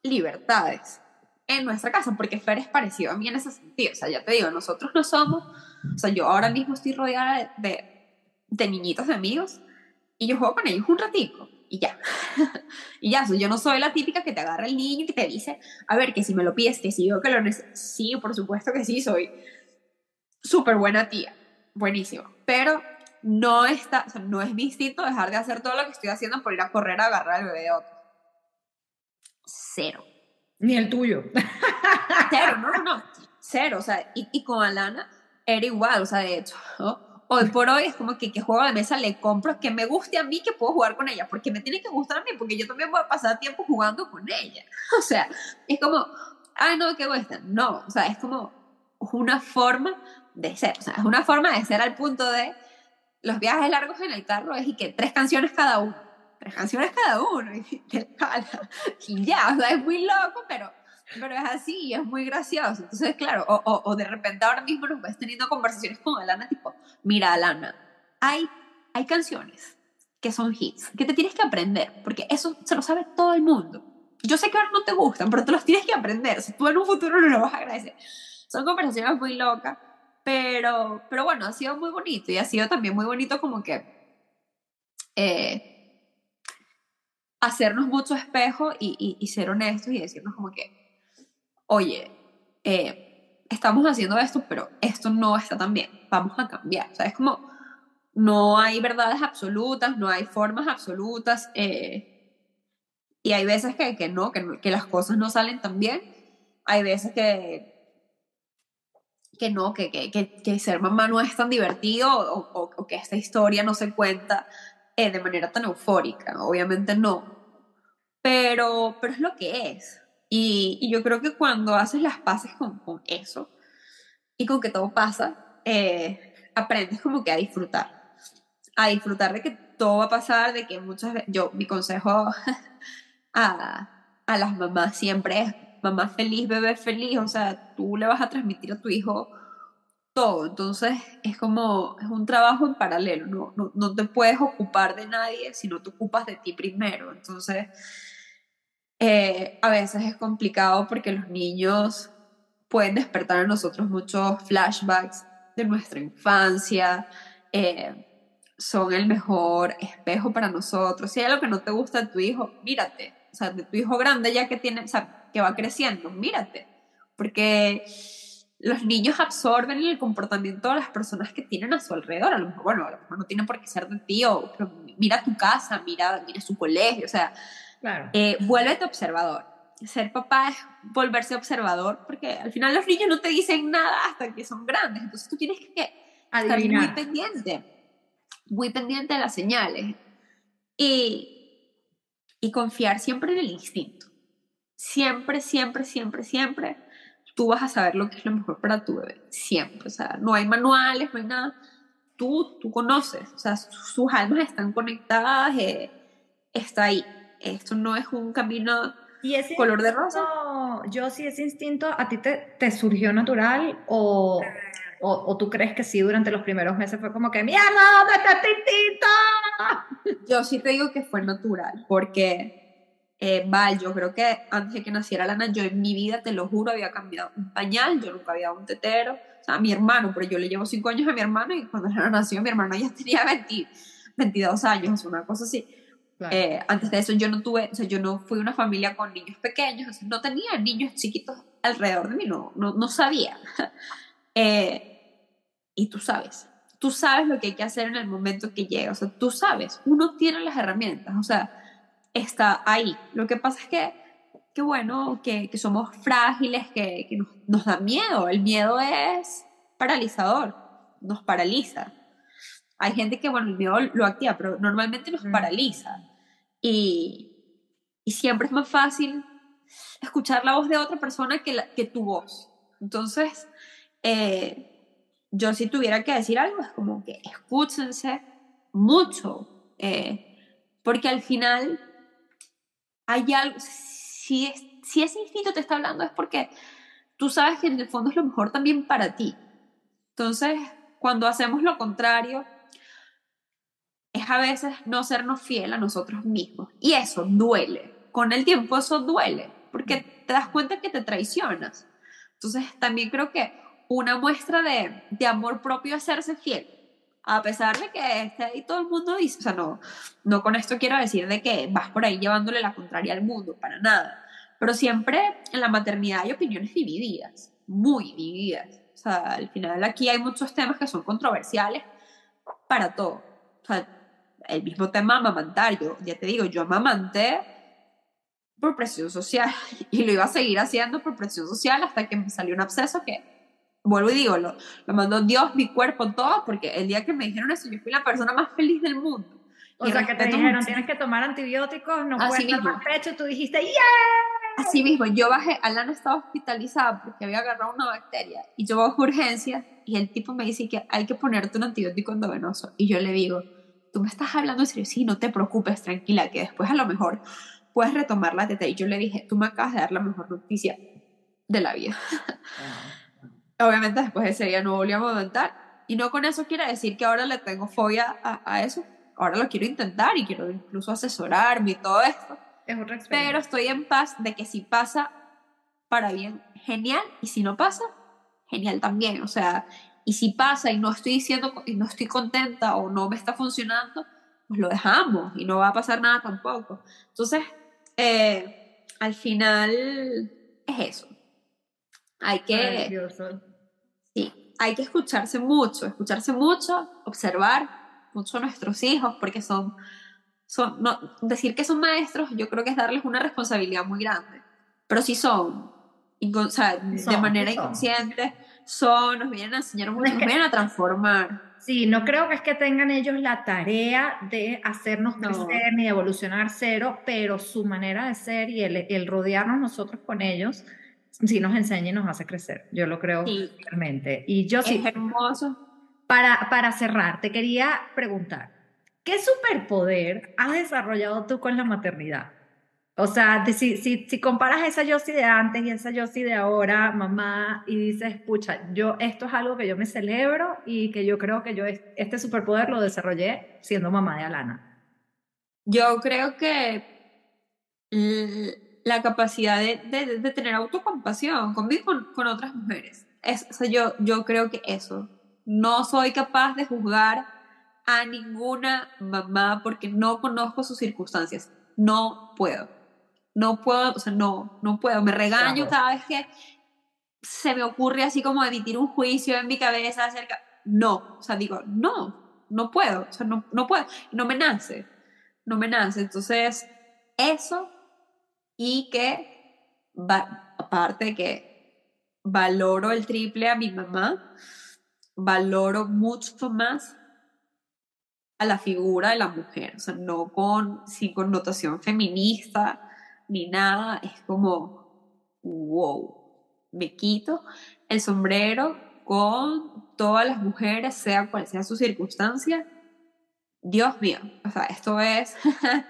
libertades en nuestra casa, porque Fer es parecido a mí en ese sentido. O sea, ya te digo, nosotros no somos, o sea, yo ahora mismo estoy rodeada de, de, niñitos de amigos y yo juego con ellos un ratico y ya. y ya, yo no soy la típica que te agarra el niño y que te dice, a ver, que si me lo pides, que si yo que lo necesito. Sí, por supuesto que sí, soy súper buena tía, buenísimo. Pero no, está, o sea, no es mi instinto dejar de hacer todo lo que estoy haciendo por ir a correr a agarrar al bebé de otro. Cero. Ni el tuyo. Cero, no, no, no. Cero, o sea, y, y con Alana era igual, o sea, de hecho, hoy por hoy es como que qué juego de mesa le compro que me guste a mí que puedo jugar con ella, porque me tiene que gustar a mí, porque yo también voy a pasar tiempo jugando con ella. O sea, es como, ay, no, qué cuesta. No, o sea, es como una forma de ser, o sea, es una forma de ser al punto de los viajes largos en el carro es y que tres canciones cada uno, tres canciones cada uno, y, y ya, o sea, es muy loco, pero, pero es así y es muy gracioso. Entonces, claro, o, o, de repente ahora mismo nos ves teniendo conversaciones con Alana, tipo, mira, Alana, hay, hay canciones que son hits, que te tienes que aprender, porque eso se lo sabe todo el mundo. Yo sé que ahora no te gustan, pero te los tienes que aprender. Si tú en un futuro no lo vas a agradecer. Son conversaciones muy locas pero, pero bueno, ha sido muy bonito y ha sido también muy bonito como que eh, hacernos mucho espejo y, y, ser honestos y decirnos como que, oye, eh, estamos haciendo esto, pero esto no está tan bien, vamos a cambiar. O sea, es como, no hay verdades absolutas, no hay formas absolutas. Eh, y hay veces que, que no, que, que las cosas no salen tan bien. Hay veces que que no, que, que, que, ser mamá no es tan divertido o, que esta historia no se cuenta eh, de manera tan eufórica. Obviamente no. Pero, pero es lo que es. Y, yo creo que cuando haces las paces con, con eso y con que todo pasa, eh, aprendes como que a disfrutar. A disfrutar de que todo va a pasar, de que muchas veces, yo, mi consejo a, a las mamás siempre es mamá feliz, bebé feliz, o sea, tú le vas a transmitir a tu hijo todo, entonces es como, es un trabajo en paralelo, no, no, no te puedes ocupar de nadie si no te ocupas de ti primero, entonces eh, a veces es complicado porque los niños pueden despertar en nosotros muchos flashbacks de nuestra infancia, eh, son el mejor espejo para nosotros. Si hay algo que no te gusta de tu hijo, mírate. O sea, de tu hijo grande ya que tiene, o sea, que va creciendo, mírate, porque los niños absorben el comportamiento de las personas que tienen a su alrededor. A lo mejor, bueno, a lo mejor no tiene por qué ser de ti, o, pero mira tu casa, mira, mira su colegio, o sea, claro. eh, vuélvete observador. Ser papá es volverse observador, porque al final los niños no te dicen nada hasta que son grandes, entonces tú tienes que estar muy pendiente, muy pendiente de las señales y, y confiar siempre en el instinto siempre, siempre, siempre, siempre, tú vas a saber lo que es lo mejor para tu bebé. Siempre. O sea, no hay manuales, no hay nada. Tú, tú conoces. O sea, sus almas están conectadas, eh, está ahí. Esto no es un camino ¿Y ese color de rosa. Yo, si ese instinto a ti te, te surgió natural o, o, o, tú crees que sí durante los primeros meses fue como que, mierda, ¿dónde está instinto? Yo sí te digo que fue natural, porque eh, Val, yo creo que antes de que naciera Lana, yo en mi vida, te lo juro, había cambiado un pañal, yo nunca había dado un tetero, o sea, a mi hermano, pero yo le llevo cinco años a mi hermano y cuando Lana nació, mi hermano ya tenía 20, 22 años, una cosa así. Eh, antes de eso yo no tuve, o sea, yo no fui una familia con niños pequeños, o sea, no tenía niños chiquitos alrededor de mí, no, no, no sabía. eh, y tú sabes, tú sabes lo que hay que hacer en el momento que llega, o sea, tú sabes, uno tiene las herramientas, o sea, está ahí. Lo que pasa es que, que bueno, que, que somos frágiles, que, que nos, nos, da miedo. El miedo es paralizador, nos paraliza. Hay gente que, bueno, el miedo lo activa, pero normalmente nos paraliza. Y, y siempre es más fácil escuchar la voz de otra persona que, que tu voz. Entonces, eh, yo si tuviera que decir algo, es como que escúchense mucho, eh, porque al final hay algo, si, si ese instinto te está hablando es porque tú sabes que en el fondo es lo mejor también para ti. Entonces, cuando hacemos lo contrario, es a veces no sernos fiel a nosotros mismos. Y eso duele. Con el tiempo eso duele, porque te das cuenta que te traicionas. Entonces, también creo que una muestra de, de amor propio es serse fiel. A pesar de que esté ahí todo el mundo dice, o sea, no, no con esto quiero decir de que vas por ahí llevándole la contraria al mundo, para nada. Pero siempre en la maternidad hay opiniones divididas, muy divididas. O sea, al final aquí hay muchos temas que son controversiales para todo. O sea, el mismo tema amamantar, yo ya te digo, yo amamanté por presión social y lo iba a seguir haciendo por presión social hasta que me salió un absceso que, vuelvo y digo, lo, lo mandó Dios, mi cuerpo, todo, porque el día que me dijeron eso yo fui la persona más feliz del mundo. O sea, que te dijeron, tienes que tomar antibióticos, no puedes tomar pecho, tú dijiste, ¡yeah! Así mismo, yo bajé, Alana estaba hospitalizada porque había agarrado una bacteria y yo bajo urgencia y el tipo me dice que hay que ponerte un antibiótico endovenoso y yo le digo, tú me estás hablando en serio, sí, no te preocupes, tranquila, que después a lo mejor puedes retomar la teta y yo le dije, tú me acabas de dar la mejor noticia de la vida. Obviamente después de ese día no volví a montar y no con eso quiere decir que ahora le tengo fobia a, a eso, ahora lo quiero intentar y quiero incluso asesorarme y todo esto pero estoy en paz de que si pasa para bien, genial, y si no pasa, genial también. O sea, y si pasa y no estoy diciendo, y no estoy contenta o no me está funcionando, pues lo dejamos y no va a pasar nada tampoco. Entonces, eh, al final es eso. Hay que... Sí, hay que escucharse mucho, escucharse mucho, observar mucho a nuestros hijos porque son son, no, decir que son maestros, yo creo que es darles una responsabilidad muy grande. Pero si son, o sea, de manera inconsciente, son, nos vienen a enseñar mucho, nos vienen a transformar. Sí, no creo que es que tengan ellos la tarea de hacernos crecer ni evolucionar cero, pero su manera de ser y el, el rodearnos nosotros con ellos, sí nos enseña y nos hace crecer. Yo lo creo realmente. Y yo sí. Es hermoso. Para, para cerrar, te quería preguntar, ¿Qué superpoder has desarrollado tú con la maternidad? O sea, si, si, si, comparas esa Yossi de antes y esa Yossi de ahora, mamá, y dices, pucha, yo esto es algo que yo me celebro y que yo creo que yo este superpoder lo desarrollé siendo mamá de Alana. Yo creo que la capacidad de, de, de tener autocompasión conmigo con, con otras mujeres. Es, o sea, yo, yo creo que eso. No soy capaz de juzgar a ninguna mamá porque no conozco sus circunstancias. No puedo. No puedo, o sea, no, no puedo. Me regaño cada vez que se me ocurre así como emitir un juicio en mi cabeza acerca. No, o sea, digo, no, no puedo, o sea, no, no puedo. No me nace, no me nace. Entonces, eso y que, aparte de que valoro el triple a mi mamá, valoro mucho más a la figura de la mujer, o sea, no con, sin connotación feminista ni nada, es como, wow, me quito el sombrero con todas las mujeres, sea cual sea su circunstancia. Dios mío, o sea, esto es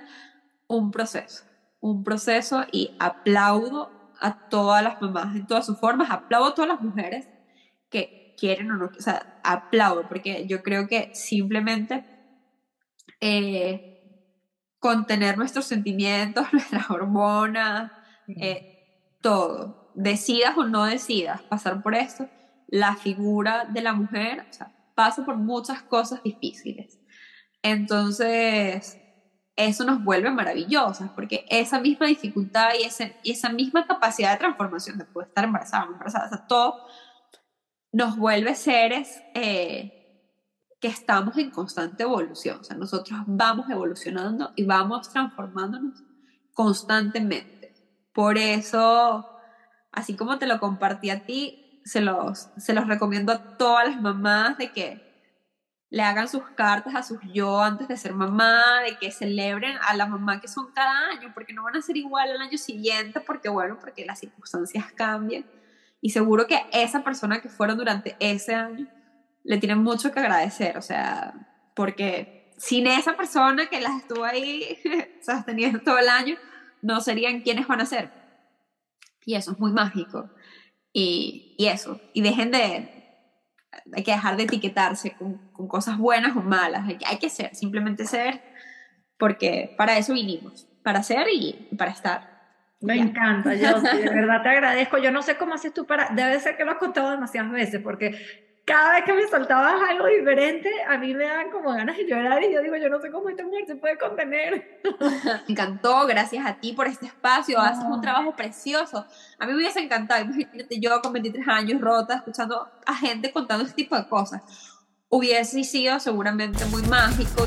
un proceso, un proceso y aplaudo a todas las mamás en todas sus formas, aplaudo a todas las mujeres que quieren o no, o sea, aplaudo, porque yo creo que simplemente eh, contener nuestros sentimientos, nuestras hormonas, eh, todo. Decidas o no decidas pasar por esto, la figura de la mujer pasa por muchas cosas difíciles. Entonces, eso nos vuelve maravillosas, porque esa misma dificultad y, ese, y esa misma capacidad de transformación de poder estar embarazada, embarazada, todo nos vuelve seres eh, que estamos en constante evolución, o sea, nosotros vamos evolucionando y vamos transformándonos constantemente. Por eso, así como te lo compartí a ti, se los, se los recomiendo a todas las mamás de que le hagan sus cartas a sus yo antes de ser mamá, de que celebren a la mamá que son cada año, porque no van a ser igual al año siguiente, porque bueno, porque las circunstancias cambian. Y seguro que esa persona que fueron durante ese año le tienen mucho que agradecer, o sea, porque sin esa persona que las estuvo ahí sosteniendo todo el año, no serían quienes van a ser. Y eso es muy mágico. Y, y eso, y dejen de, hay que dejar de etiquetarse con, con cosas buenas o malas, hay que, hay que ser, simplemente ser, porque para eso vinimos, para ser y para estar. Me encanta, yo de verdad te agradezco. Yo no sé cómo haces tú para, debe ser que lo has contado demasiadas veces, porque cada vez que me soltabas algo diferente, a mí me dan como ganas de llorar y yo digo, yo no sé cómo esta mujer se puede contener. Me encantó, gracias a ti por este espacio, haces un trabajo precioso. A mí me hubiese encantado, imagínate yo con 23 años rota, escuchando a gente contando este tipo de cosas. Hubiese sido seguramente muy mágico.